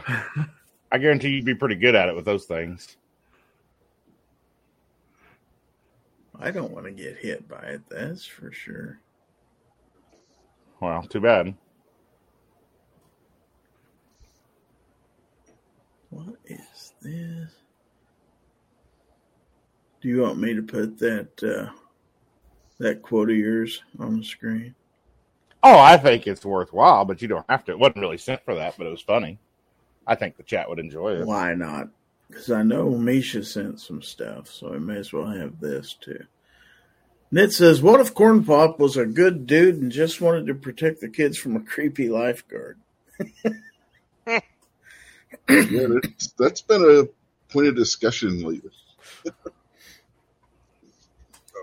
I guarantee you'd be pretty good at it with those things. I don't want to get hit by it, that's for sure. Well, too bad. What is this? Do you want me to put that uh, that quote of yours on the screen? Oh, I think it's worthwhile, but you don't have to. It wasn't really sent for that, but it was funny. I think the chat would enjoy it. Why not? Because I know Misha sent some stuff, so I may as well have this too. Nit says, "What if Corn Pop was a good dude and just wanted to protect the kids from a creepy lifeguard?" yeah, that's, that's been a point of discussion lately.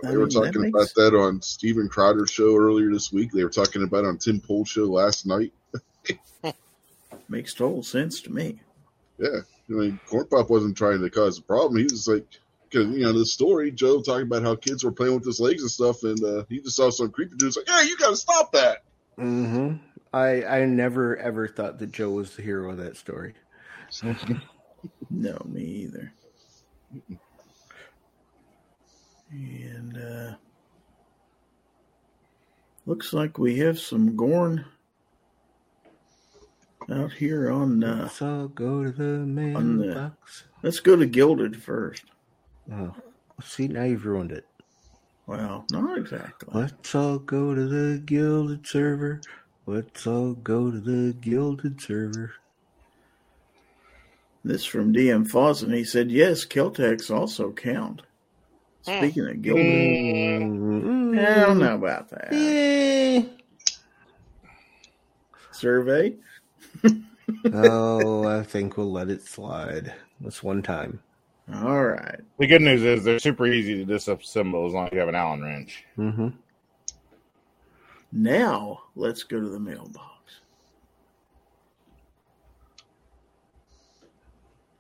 I They were mean, that talking makes- about that on Steven Crowder's show earlier this week. They were talking about it on Tim Pool's show last night. Makes total sense to me. Yeah, I mean, Corn Pop wasn't trying to cause a problem. He was like, because you know the story, Joe talking about how kids were playing with his legs and stuff, and uh, he just saw some creepy dudes like, "Hey, you got to stop that!" Mm-hmm. I I never ever thought that Joe was the hero of that story. No, me either. And uh looks like we have some Gorn out here on uh Let's all go to the mailbox. let's go to Guilded first. Oh, see now you've ruined it. Well, not exactly. Let's all go to the Guilded server. Let's all go to the Guilded server. This from DM Fawson. He said, yes, Kel-Tec also count. Speaking of Guilded, Mm, I don't know about that. Survey? oh, I think we'll let it slide. This one time. All right. The good news is they're super easy to disassemble as long as you have an Allen wrench. Mm-hmm. Now let's go to the mailbox.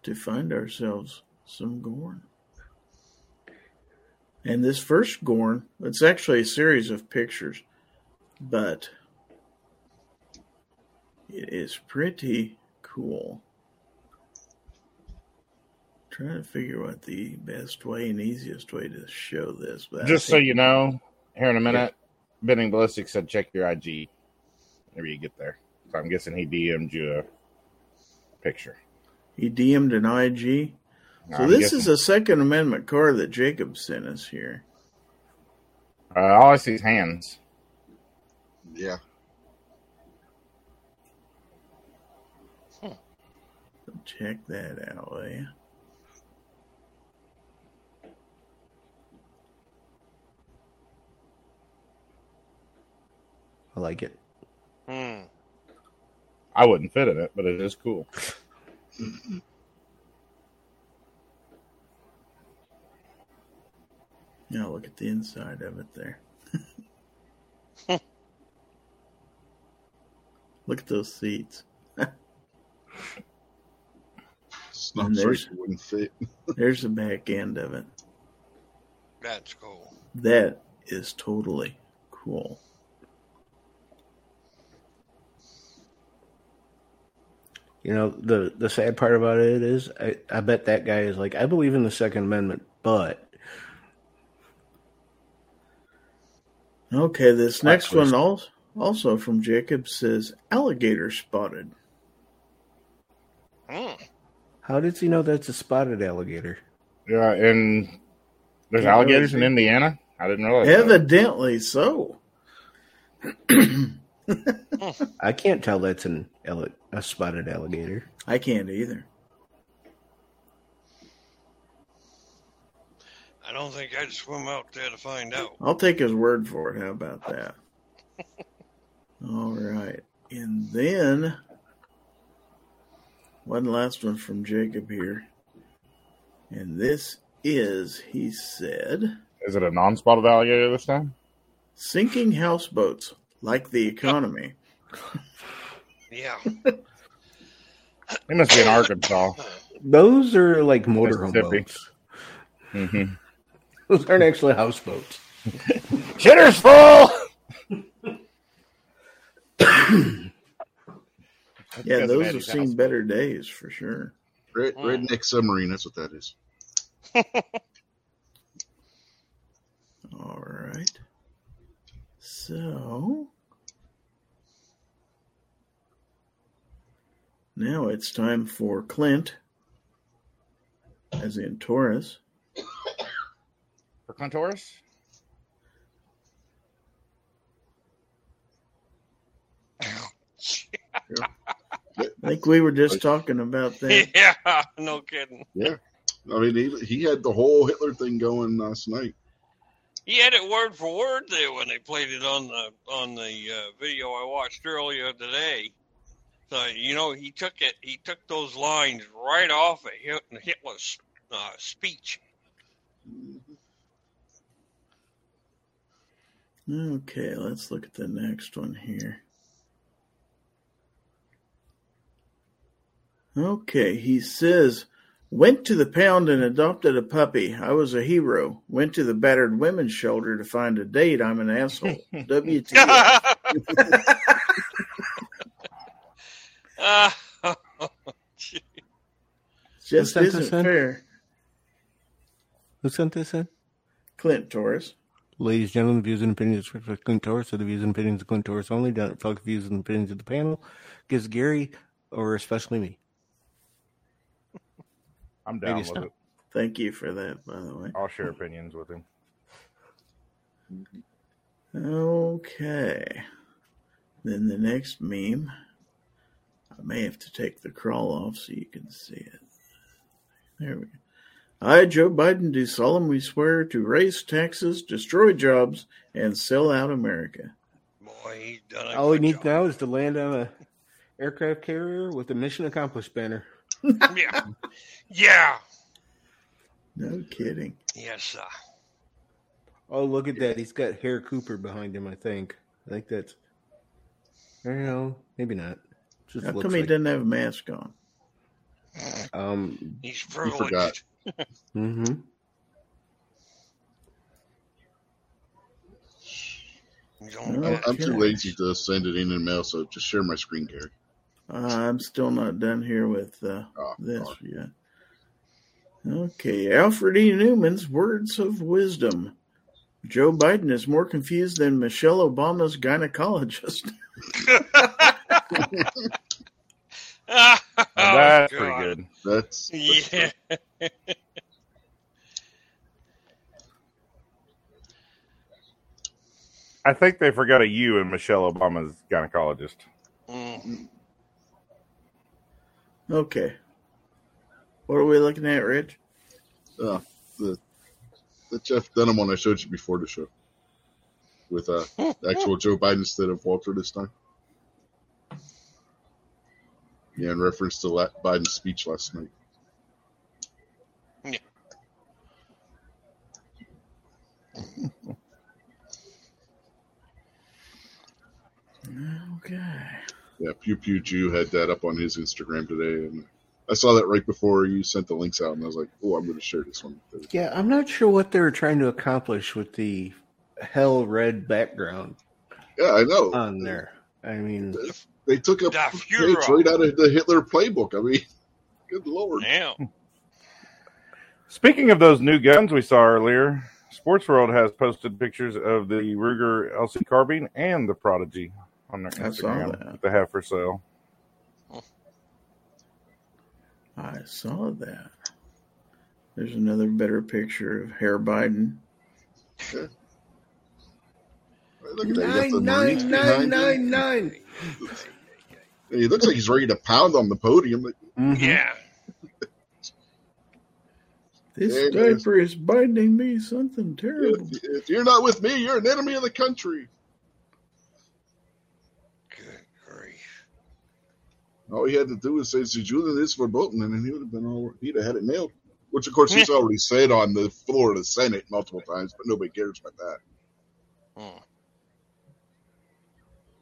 To find ourselves some Gorn. And this first Gorn, it's actually a series of pictures, but it is pretty cool. Trying to figure out the best way and easiest way to show this. But Just so you know, here in a minute, Bending Ballistic said check your IG whenever you get there. So I'm guessing he DM'd you a picture. He DM'd an IG. So I'm this guessing- is a Second Amendment card that Jacob sent us here. Uh, all I see is hands. Yeah, Check that out, will you? I like it. Hmm. I wouldn't fit in it, but it is cool. Now look at the inside of it there. look at those seats. It's not And there's- it wouldn't fit. There's the back end of it. That's cool. That is totally cool. You know, the the sad part about it is, I, I bet that guy is like, I believe in the Second Amendment, but Okay, this Plot next one also also from Jacob says alligator spotted. Hmm. how does he know that's a spotted alligator? Yeah, and there's Can't alligators in. Indiana. I didn't realize. that. Evidently so. I can't tell that's an alli- a spotted alligator. I can't either. I don't think I'd swim out there to find out. I'll take his word for it. How about that? All right. And then one last one from Jacob here. And this is, he said, Is it a non-spotted alligator this time? sinking houseboats like the economy. Yeah. It must be in Arkansas. Those are like motorhome Mississippi. boats. hmm Those aren't actually houseboats. Shitter's full. Yeah, those have seen house. better days for sure. Red, redneck submarine. That's what that is. All right. So now it's time for Clint, as in Taurus. For Clintoris? I think we were just talking about that. yeah, no kidding. Yeah. I mean, he, he had the whole Hitler thing going last night. He had it word for word there when they played it on the on the uh, video I watched earlier today. So you know he took it. He took those lines right off of Hit- Hitler's uh, speech. Okay, let's look at the next one here. Okay, he says, went to the pound and adopted a puppy. I was a hero. Went to the battered women's shelter to find a date. I'm an asshole. WTF. Ah, Just isn't fair. Who sent this in? Clint Torres. Ladies and gentlemen, the views and opinions of Clint Torres are the views and opinions of Clint Torres only. Don't reflect the views and opinions of the panel. Gizzard Gary or especially me. I'm down Maybe with so. it. Thank you for that, by the way. I'll share opinions with him. Okay. Then the next meme, I may have to take the crawl off so you can see it. There we go. I, Joe Biden, do solemnly swear to raise taxes, destroy jobs, and sell out America. boy, he's done a All we good need job. now is to land on a aircraft carrier with a mission accomplished banner. Yeah, yeah, No kidding. yes, sir. Oh, look at that. He's got Harry Cooper behind him, I think. I think that's. I don't know. Maybe not. Just How looks come he like- doesn't have a mask on? Um, He's forgot. privileged. Hmm He's Oh, only I'm, I'm too lazy to send it in the mail, so just share my screen, Gary. Uh, I'm still not done here with uh, Oh, this sorry. yet. Okay, Alfred E. Neuman's words of wisdom. Joe Biden is more confused than Michelle Obama's gynecologist. Oh, That's God. pretty good. That's, that's Yeah. I think they forgot a U in Michelle Obama's gynecologist. Mm. Okay, What are we looking at, Rich? Uh, the the Jeff Dunham one I showed you before the show, with uh, actual Joe Biden instead of Walter this time. Yeah, in reference to Biden's speech last night. Yeah. Okay. Yeah, Pew Pew Jew had that up on his Instagram today, and I saw that right before you sent the links out, and I was like, "Oh, I'm going to share this one." Yeah, I'm not sure what they were trying to accomplish with the hell red background Yeah, I know. on there. I mean, They took a Da page right out of the Hitler playbook. I mean, good lord. Yeah. Speaking of those new guns we saw earlier, Sports World has posted pictures of the Ruger LC carbine and the Prodigy on their I saw Instagram that. that they have for sale. I saw that. There's another better picture of Herr Biden. Look at that. You got the nine Marines nine nine behind him. nine nine. He looks like he's ready to pound on the podium. Like, Mhm. Yeah. This There diaper is binding me something terrible. if, if you're not with me, you're an enemy of the country. Good grief. All he had to do was say, "So Julian is verboten," and then he would have been all. He'd have had it nailed. Which, of course, he's already said on the floor of the Senate multiple times, but nobody cares about that. Hmm.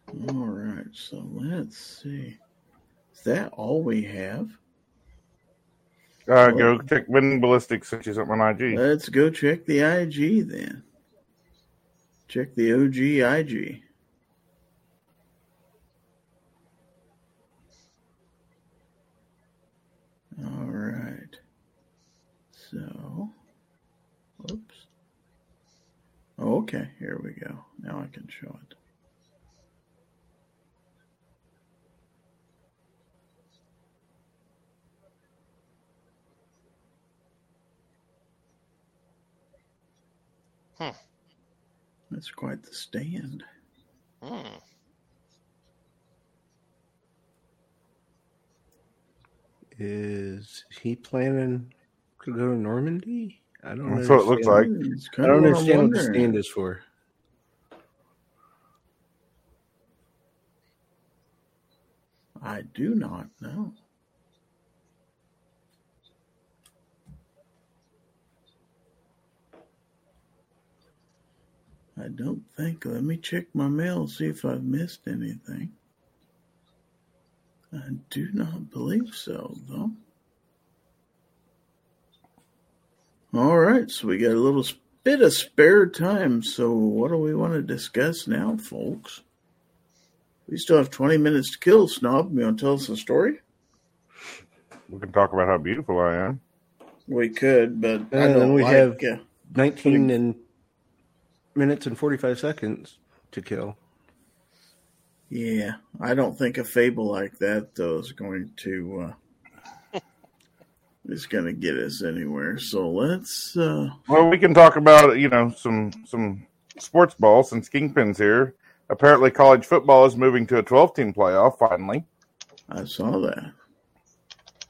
All right, so let's see. Is that all we have? Uh, go check Ballistics sent you something on IG. Let's go check the IG then. Check the OG IG. All right. So, oops. Okay, here we go. Now I can show it. Hmm. That's quite the stand. Hmm. Is he planning to go to Normandy? I don't. Know. That's what it looks like. I don't what understand what the stand is for. I do not know. I don't think. Let me check my mail, see if I've missed anything. I do not believe so, though. All right, so we got a little bit of spare time. So, what do we want to discuss now, folks? We still have 20 minutes to kill, Snob. You want to tell us a story? We can talk about how beautiful I am. We could, but I don't then we like. have uh, 19 and minutes and 45 seconds to kill. yeah, I don't think a fable like that though is going to uh, is going to get us anywhere. So let's. Uh, Well, we can talk about you know some some sports ball since Kingpin's here. Apparently, college football is moving to a 12 team playoff finally. I saw that.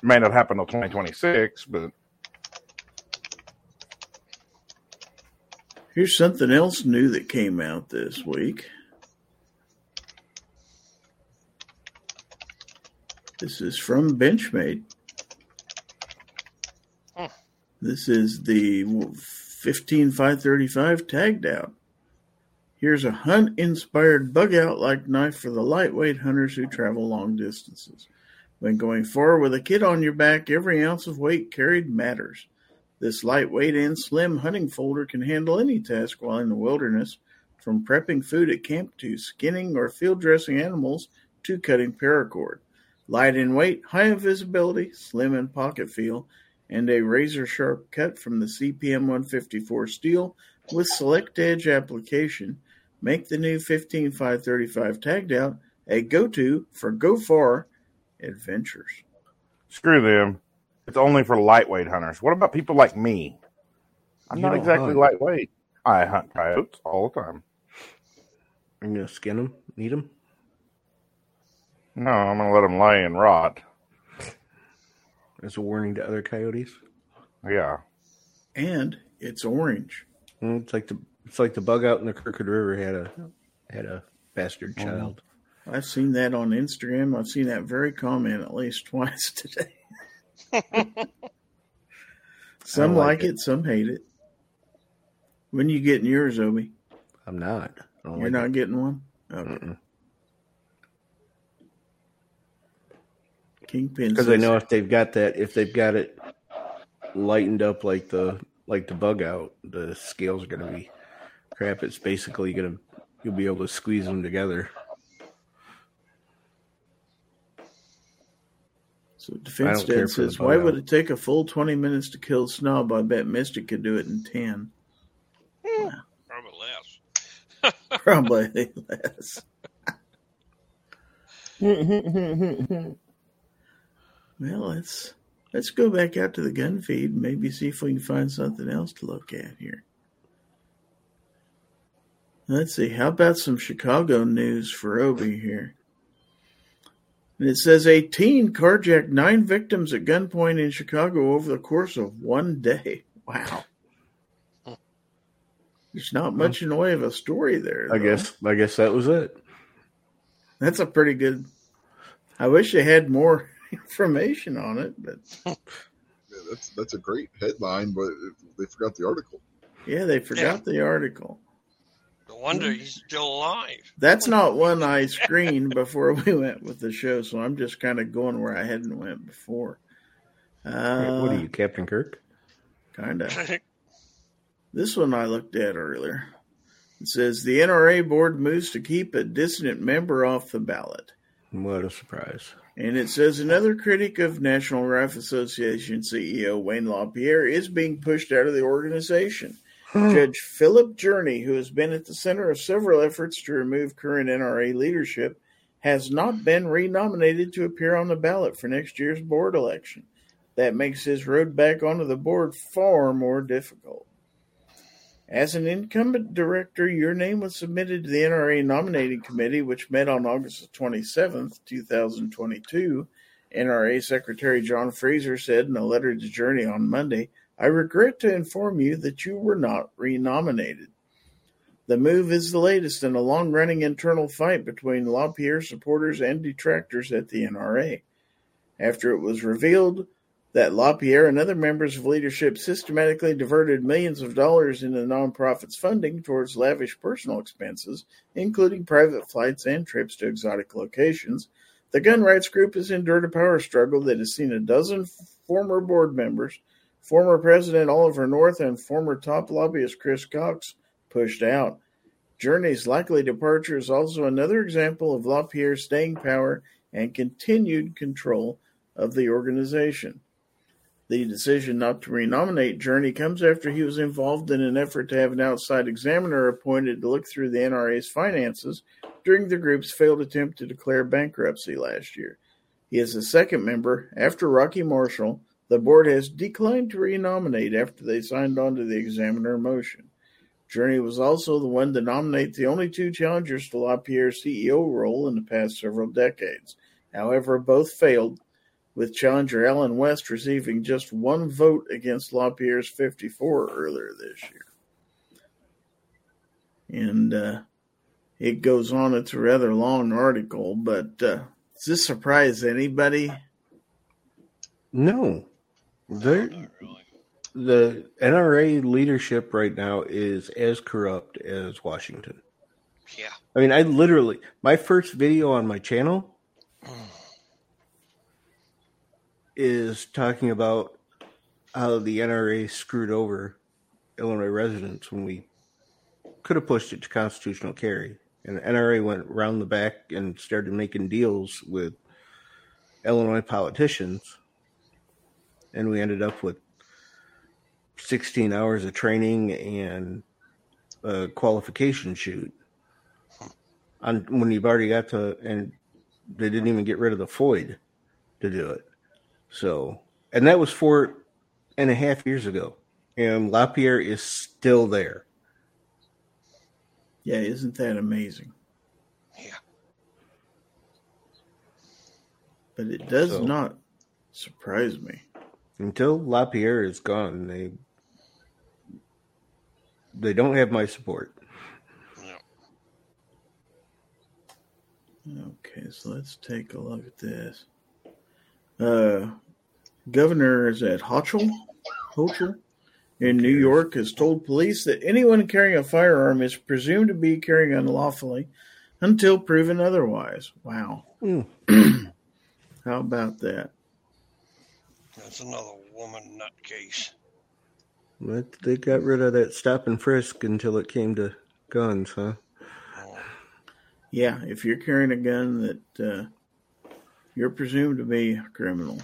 May not happen until 2026, but Here's something else new that came out this week. This is from Benchmade. Hmm. This is the 15535 tagged out. Here's a hunt inspired bug out like knife for the lightweight hunters who travel long distances. When going forward with a kit on your back, every ounce of weight carried matters. This lightweight and slim hunting folder can handle any task while in the wilderness, from prepping food at camp to skinning or field dressing animals to cutting paracord. Light in weight, high in visibility, slim in pocket feel, and a razor sharp cut from the CPM 154 steel with select edge application make the new 15535 tagged out a go to for go far adventures. screw them. It's only for lightweight hunters. What about people like me? I'm You not exactly hunt. lightweight. I hunt coyotes all the time. I'm going to skin them, eat them. No, I'm going to let them lay and rot. as a warning to other coyotes. Yeah. And it's orange. Mm, It's like the it's like the bug out in the Crooked River had a had a bastard Oh. child. I've seen that on Instagram. I've seen that very comment at least twice today. some like like it. some hate it. When you getting yours, Obi? I'm not. I You're like not it. getting one? Okay. Mm-mm. Kingpin because I says- know if they've got that, if they've got it lightened up like the like the bug out, the scales are going to be crap. It's basically going to you'll be able to squeeze them together. So Defense don't Dad says, bug "Why would it take a full twenty minutes to kill Snob? I bet Mystic could do it in ten. Eh. Probably less. Probably less." Well, let's let's go back out to the gun feed and maybe see if we can find something else to look at here. Let's see. How about some Chicago news for Obi here? And it says a teen carjacked nine victims at gunpoint in Chicago over the course of one day. Wow. There's not much in the way of a story there. I guess I guess that was it. That's a pretty good. I wish they had more information on it, but Yeah, that's that's a great headline, but they forgot the article. yeah, they forgot the article. No wonder he's still alive. That's not one I screened before we went with the show, so I'm just kind of going where I hadn't went before. Uh, what are you, Captain Kirk? Kind of. This one I looked at earlier. It says the NRA board moves to keep a dissident member off the ballot. What a surprise! And it says another critic of National Rifle Association CEO Wayne LaPierre is being pushed out of the organization. Hmm. Judge Phillip Journey, who has been at the center of several efforts to remove current NRA leadership, has not been renominated to appear on the ballot for next year's board election. That makes his road back onto the board far more difficult. As an incumbent director, your name was submitted to the NRA nominating committee, which met on August 27, 2022. NRA Secretary John Frazer said in a letter to Journey on Monday, I regret to inform you that you were not renominated. The move is the latest in a long running internal fight between LaPierre supporters and detractors at the NRA. After it was revealed that LaPierre and other members of leadership systematically diverted millions of dollars into the nonprofit's funding towards lavish personal expenses, including private flights and trips to exotic locations, the gun rights group has endured a power struggle that has seen a dozen former board members, former President Oliver North, and former top lobbyist Chris Cox pushed out. Journey's likely departure is also another example of LaPierre's staying power and continued control of the organization. The decision not to renominate Journey comes after he was involved in an effort to have an outside examiner appointed to look through the NRA's finances during the group's failed attempt to declare bankruptcy last year. He is the second member after Rocky Marshall. The board has declined to renominate after they signed on to the examiner motion. Journey was also the one to nominate the only two challengers to LaPierre's CEO role in the past several decades. However, both failed, with challenger Allen West receiving just one vote against LaPierre's 54 earlier this year. And uh, it goes on. It's a rather long article, but uh, does this surprise anybody? No, They're, the NRA leadership right now is as corrupt as Washington. Yeah. I mean, I literally my first video on my channel is talking about how the NRA screwed over Illinois residents when we could have pushed it to constitutional carry. And the NRA went round the back and started making deals with Illinois politicians. And we ended up with 16 hours of training and a qualification shoot. On when you've already got to, and they didn't even get rid of the FOID to do it. So, and that was four and a half years ago. And LaPierre is still there. Yeah, isn't that amazing? Yeah. But it does So- not surprise me. Until LaPierre is gone, they they don't have my support. Okay, so let's take a look at this. Uh, Governor is at Hochul, Hochul in New York has told police that anyone carrying a firearm is presumed to be carrying unlawfully until proven otherwise. Wow. Hmm. How about that? That's another woman nutcase. But they got rid of that stop and frisk until it came to guns, huh? Yeah, if you're carrying a gun that uh, you're presumed to be a criminal.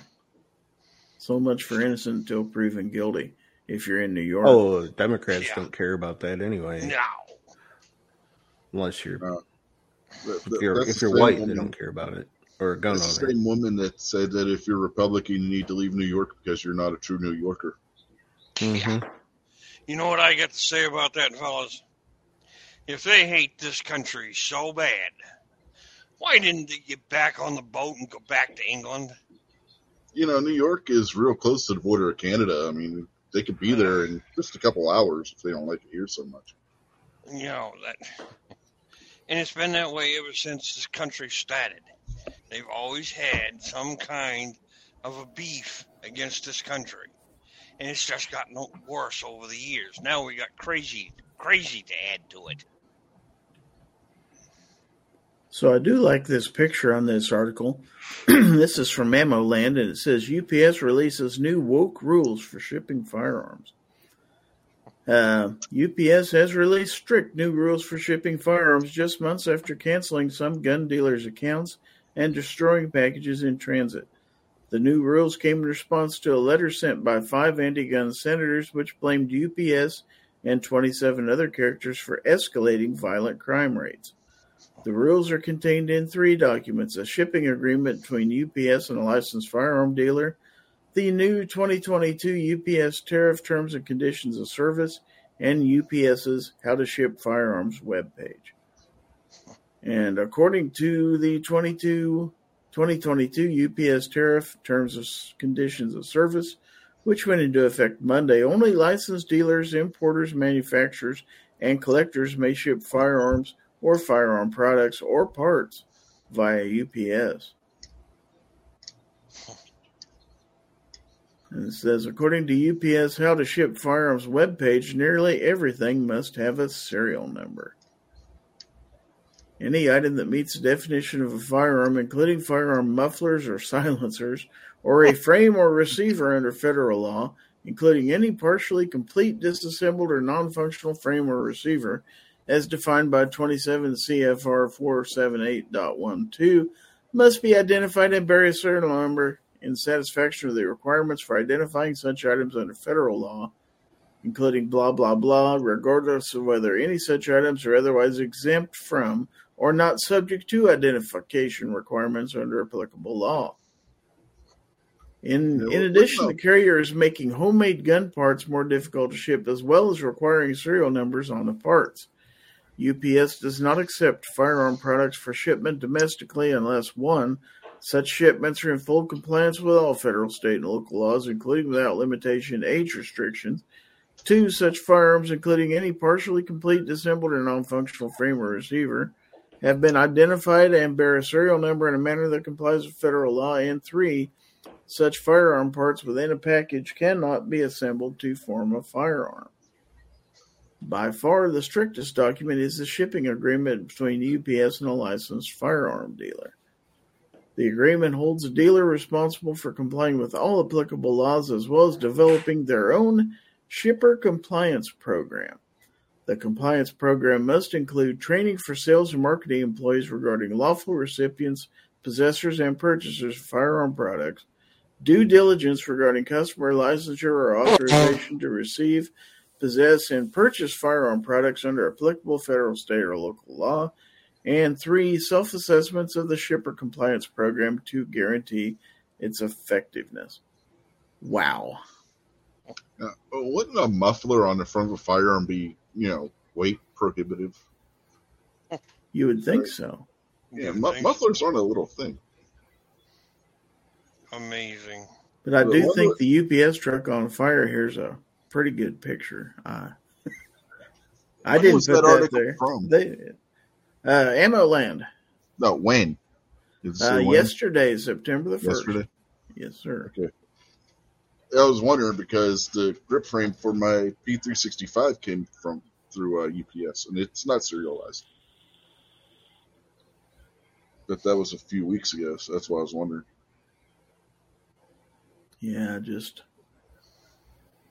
So much for innocent until proven guilty. If you're in New York, Oh, Democrats Yeah. don't care about that anyway. No. Unless you're Uh, That- if you're if you're white, they don't care about it. Or a gun That's the same woman that said that if you're Republican, you need to leave New York because you're not a true New Yorker. Mhm. You know what I got to say about that, fellas? If they hate this country so bad, why didn't they get back on the boat and go back to England? You know, New York is real close to the border of Canada. I mean, they could be there in just a couple hours if they don't like it here so much. You know that, and it's been that way ever since this country started. They've always had some kind of a beef against this country, and it's just gotten worse over the years. Now we got crazy, crazy to add to it. So I do like this picture on this article. this is from Ammo Land, and it says UPS releases new woke rules for shipping firearms. Uh, UPS has released strict new rules for shipping firearms just months after canceling some gun dealers' accounts and destroying packages in transit. The new rules came in response to a letter sent by five anti gun senators, which blamed UPS and 27 other characters for escalating violent crime rates. The rules are contained in three documents a shipping agreement between UPS and a licensed firearm dealer, the new 2022 UPS tariff terms and conditions of service, and UPS's How to Ship Firearms webpage. And according to the 22, 2022 UPS tariff terms of conditions of service, which went into effect Monday, only licensed dealers, importers, manufacturers, and collectors may ship firearms or firearm products or parts via UPS. And it says, according to UPS How to Ship Firearms webpage, nearly everything must have a serial number. Any item that meets the definition of a firearm, including firearm mufflers or silencers, or a frame or receiver under federal law, including any partially complete, disassembled, or non functional frame or receiver, as defined by 27 CFR 478.12, must be identified and bear a serial number in satisfaction of the requirements for identifying such items under federal law, including blah blah blah, regardless of whether any such items are otherwise exempt from or not subject to identification requirements under applicable law. In, in addition, the carrier is making homemade gun parts more difficult to ship, as well as requiring serial numbers on the parts. UPS does not accept firearm products for shipment domestically unless one, such shipments are in full compliance with all federal, state, and local laws, including without limitation age restrictions. Two, such firearms, including any partially complete, disassembled, or non functional frame or receiver, have been identified and bear a serial number in a manner that complies with federal law. And three, such firearm parts within a package cannot be assembled to form a firearm. By far, the strictest document is the shipping agreement between UPS and a licensed firearm dealer. The agreement holds the dealer responsible for complying with all applicable laws as well as developing their own shipper compliance program. The compliance program must include training for sales and marketing employees regarding lawful recipients, possessors, and purchasers of firearm products, due diligence regarding customer licensure or authorization to receive, possess, and purchase firearm products under applicable federal, state, or local law, and three, self assessments of the shipper compliance program to guarantee its effectiveness. Wow. Wouldn't a muffler on the front of a firearm be, you know, weight prohibitive? You would think so. Yeah, mu- mufflers aren't a little thing. Amazing. But I Well, do what think was- the UPS truck on fire here's a pretty good picture. Uh, I didn't was put that that, there. from? They, uh, Ammo Land. No, when? Did Uh, when? yesterday, September the first. Yesterday. Yes, sir. I was wondering because the grip frame for my P365 came from through uh, UPS, and it's not serialized. But that was a few weeks ago, so that's why I was wondering. Yeah, just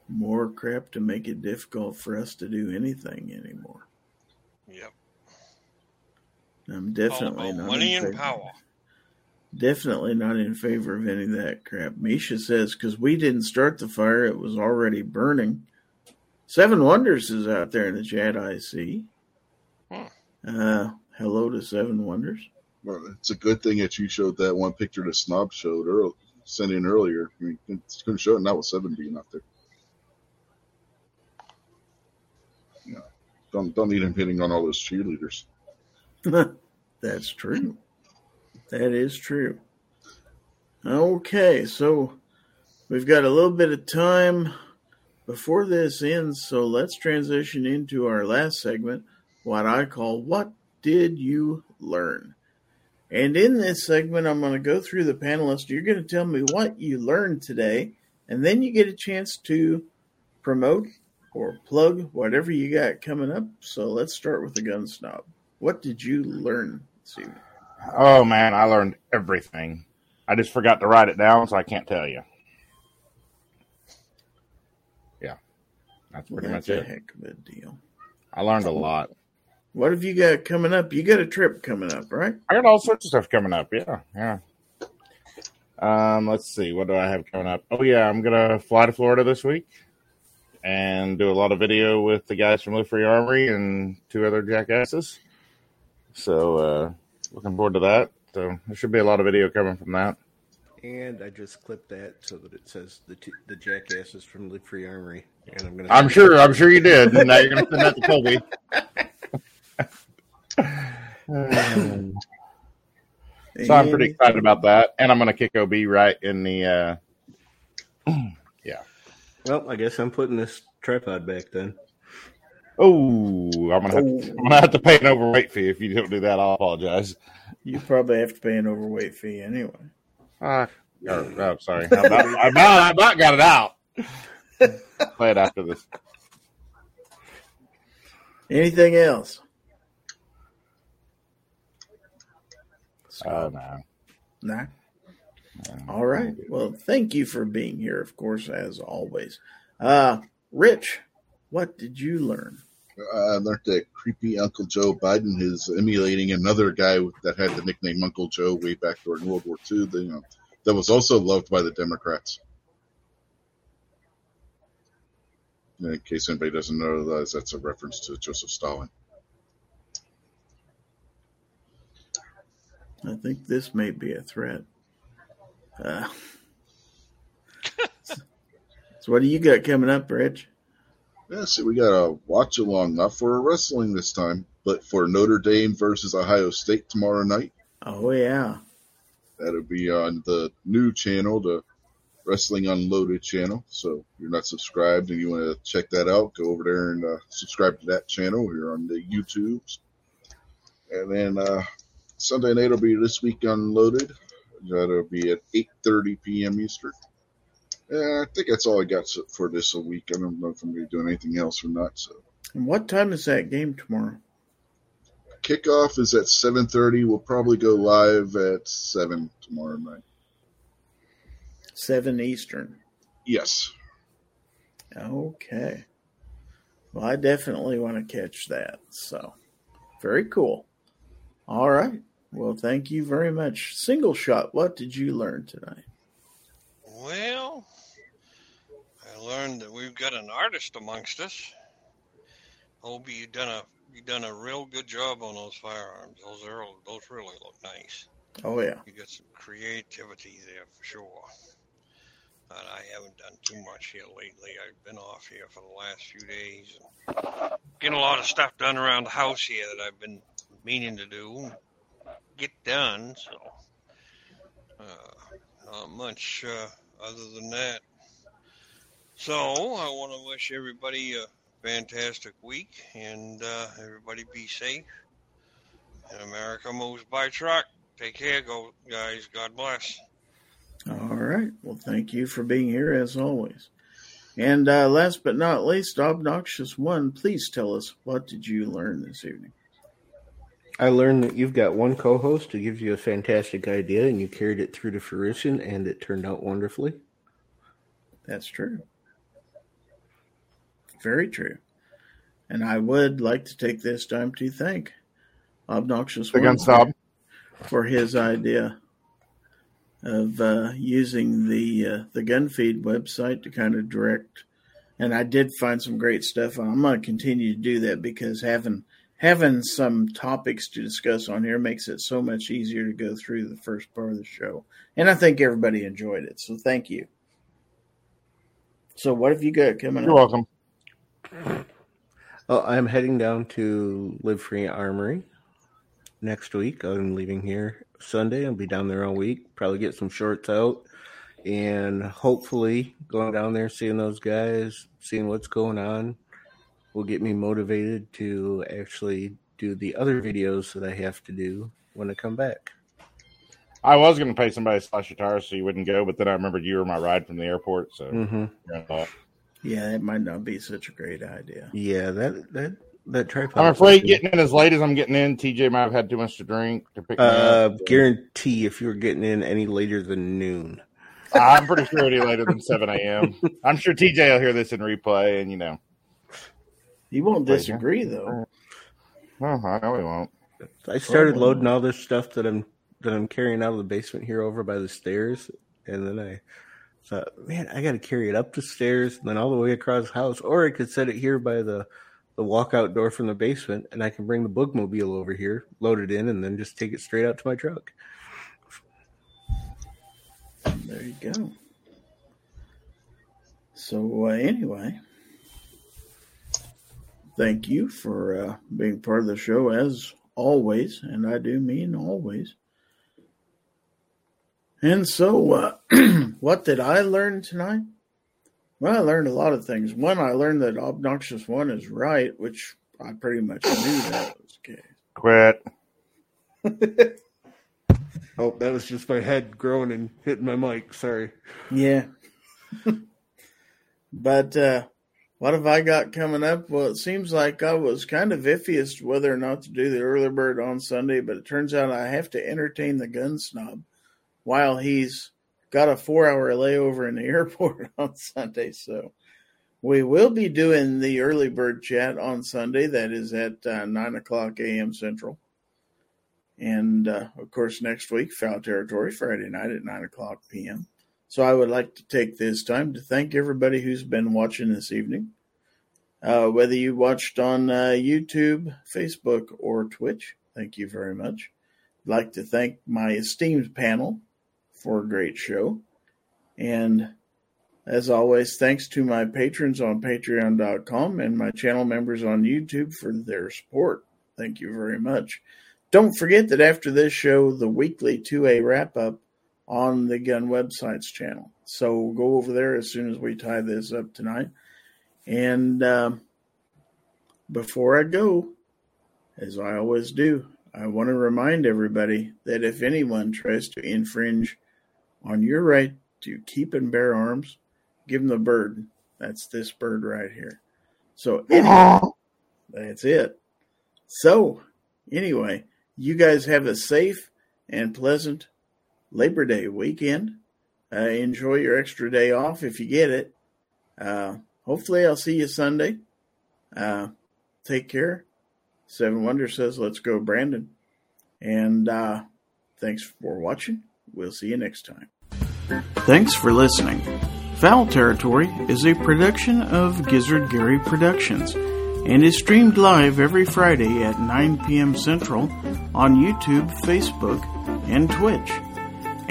more crap to make it difficult for us to do anything anymore. Yep. I'm definitely not money in and power. Definitely not in favor of any of that crap. Misha says because we didn't start the fire, it was already burning. Seven Wonders is out there in the chat. I see. Hmm. Uh, hello to Seven Wonders. Well, it's a good thing that you showed that one picture that Snob showed earlier, sent in earlier. I mean, you couldn't show it now with seven being out there. Yeah, don't don't need him hitting on all those cheerleaders. That's true. That is true. Okay, so we've got a little bit of time before this ends, so let's transition into our last segment, what I call What Did You Learn? And in this segment, I'm going to go through the panelists. You're going to tell me what you learned today, and then you get a chance to promote or plug whatever you got coming up. So let's start with the gun snob. What did you learn this evening? Oh man, I learned everything. I just forgot to write it down, so I can't tell you. Yeah, that's pretty That's much a it. heck of a deal. I learned a lot. What have you got coming up? You got a trip coming up, right? I got all sorts of stuff coming up. Yeah, yeah. Um, let's see. What do I have coming up? Oh yeah, I'm gonna fly to Florida this week and do a lot of video with the guys from Live Free Armory and two other jackasses. So uh, looking forward to that. So there should be a lot of video coming from that. And I just clipped that so that it says the t- the jackasses from Live Free Armory. And I'm gonna. I'm sure. I'm sure you did. Now you're gonna send that to Kobe. Um, so I'm pretty excited about that, and I'm gonna kick OB right in the. Uh, yeah. Well, I guess I'm putting this tripod back then. Oh, I'm gonna have to, I'm gonna have to pay an overweight fee if you don't do that. I'll apologize. You probably have to pay an overweight fee anyway. Ah, oh, oh, sorry. I about, I about, I about got it out. Play it after this. Anything else? Oh no. Nah. All right. Well, thank you for being here, of course, as always. Uh, Rich, what did you learn? Uh, I learned that creepy Uncle Joe Biden is emulating another guy that had the nickname Uncle Joe way back during World War II. That, you know, that was also loved by the Democrats. In case anybody doesn't know, that's that's a reference to Joseph Stalin. I think this may be a threat. Uh, so, what do you got coming up, Rich? Yeah, see, we got a watch along, not for wrestling this time, but for Notre Dame versus Ohio State tomorrow night. Oh, yeah. That'll be on the new channel, the Wrestling Unloaded channel. So if you're not subscribed and you want to check that out, go over there and uh, subscribe to that channel. We're on the YouTubes. And then uh, Sunday night will be This Week Unloaded. That'll be at 8.30 p.m. Eastern. Yeah, I think that's all I got for this week. I don't know if I'm going to be doing anything else or not. So And what time is that game tomorrow? kickoff is at 7.30. We'll probably go live at 7 tomorrow night. 7 Eastern. Yes. Okay. Well, I definitely want to catch that. So, very cool. All right. Well, thank you very much. Single shot, what did you learn tonight? Well, I learned that we've got an artist amongst us. Obi, you done a you done a real good job on those firearms. Those are those really look nice. Oh, yeah. You got some creativity there for sure. But I haven't done too much here lately. I've been off here for the last few days. And getting a lot of stuff done around the house here that I've been meaning to do, get done. So, uh, not much uh, other than that. So I want to wish everybody a fantastic week and uh, everybody be safe. And America moves by truck. Take care, go guys. God bless. All right. Well, thank you for being here as always. And uh, last but not least, obnoxious one. Please tell us what did you learn this evening? I learned that you've got one co-host who gives you a fantastic idea, and you carried it through to fruition, and it turned out wonderfully. That's true. Very true. And I would like to take this time to thank Obnoxious The One gun snob. for his idea of uh, using the uh, the gun feed website to kind of direct. And I did find some great stuff. and I'm going to continue to do that because having having some topics to discuss on here makes it so much easier to go through the first part of the show. And I think everybody enjoyed it. So thank you. So what have you got coming up? You're up? welcome. Oh, I'm heading down to Live Free Armory next week. I'm leaving here Sunday. I'll be down there all week. Probably get some shorts out, and hopefully going down there, seeing those guys, seeing what's going on, will get me motivated to actually do the other videos that I have to do when I come back. I was going to pay somebody to slash your tires so you wouldn't go, but then I remembered you were my ride from the airport. So hmm you're in luck. Yeah, that might not be such a great idea. Yeah, that that that tripod. I'm afraid getting in as late as I'm getting in, TJ might have had too much to drink to pick me Uh, up. guarantee if you were getting in any later than noon. I'm pretty sure it'll be later than 7 a.m. I'm sure TJ will hear this in replay, and you know, You won't disagree though. well, I know he won't. I started loading all this stuff that I'm that I'm carrying out of the basement here over by the stairs, and then I thought, man, I got to carry it up the stairs and then all the way across the house, or I could set it here by the the walkout door from the basement, and I can bring the bookmobile over here, load it in, and then just take it straight out to my truck. There you go. So uh, anyway, thank you for uh, being part of the show as always, and I do mean always. And so, uh, what did I learn tonight? Well, I learned a lot of things. One, I learned that obnoxious one is right, which I pretty much knew that was the case. Quit. Oh, that was just my head growing and hitting my mic. Sorry. Yeah. but uh, what have I got coming up? Well, it seems like I was kind of iffy as to whether or not to do the early bird on Sunday, but it turns out I have to entertain the gun snob while he's got a four hour layover in the airport on Sunday. So we will be doing the early bird chat on Sunday. That is at uh, 9 o'clock a.m. Central. And uh, of course, next week, Fowl Territory, Friday night at 9 o'clock p.m. So I would like to take this time to thank everybody who's been watching this evening. Uh, whether you watched on uh, YouTube, Facebook, or Twitch, thank you very much. I'd like to thank my esteemed panel for a great show. And as always, thanks to my patrons on patreon.com and my channel members on YouTube for their support. Thank you very much. Don't forget that after this show, the weekly 2A wrap up on the Gun Websites channel. So go over there as soon as we tie this up tonight. And um, before I go, as I always do, I want to remind everybody that if anyone tries to infringe on your right to keep and bear arms, give them the bird. That's this bird right here. So, anyway, that's it. So, anyway, you guys have a safe and pleasant Labor Day weekend. Uh, enjoy your extra day off if you get it. Uh, hopefully, I'll see you Sunday. Uh, take care. Seven Wonder says, let's go, Brandon. And uh, thanks for watching. We'll see you next time. Thanks for listening. Fowl Territory is a production of Gizzard Gary Productions and is streamed live every Friday at 9 p.m. Central on YouTube, Facebook, and Twitch,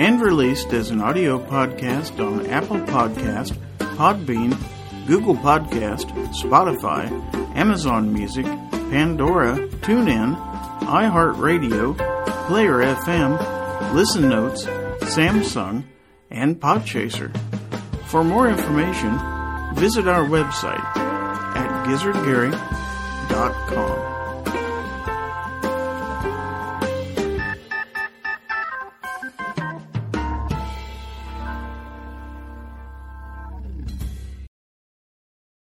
and released as an audio podcast on Apple Podcast, Podbean, Google Podcast, Spotify, Amazon Music, Pandora, TuneIn, iHeartRadio, Player FM, Listen Notes, Samsung, and Podchaser. For more information, visit our website at gizzardgary.com.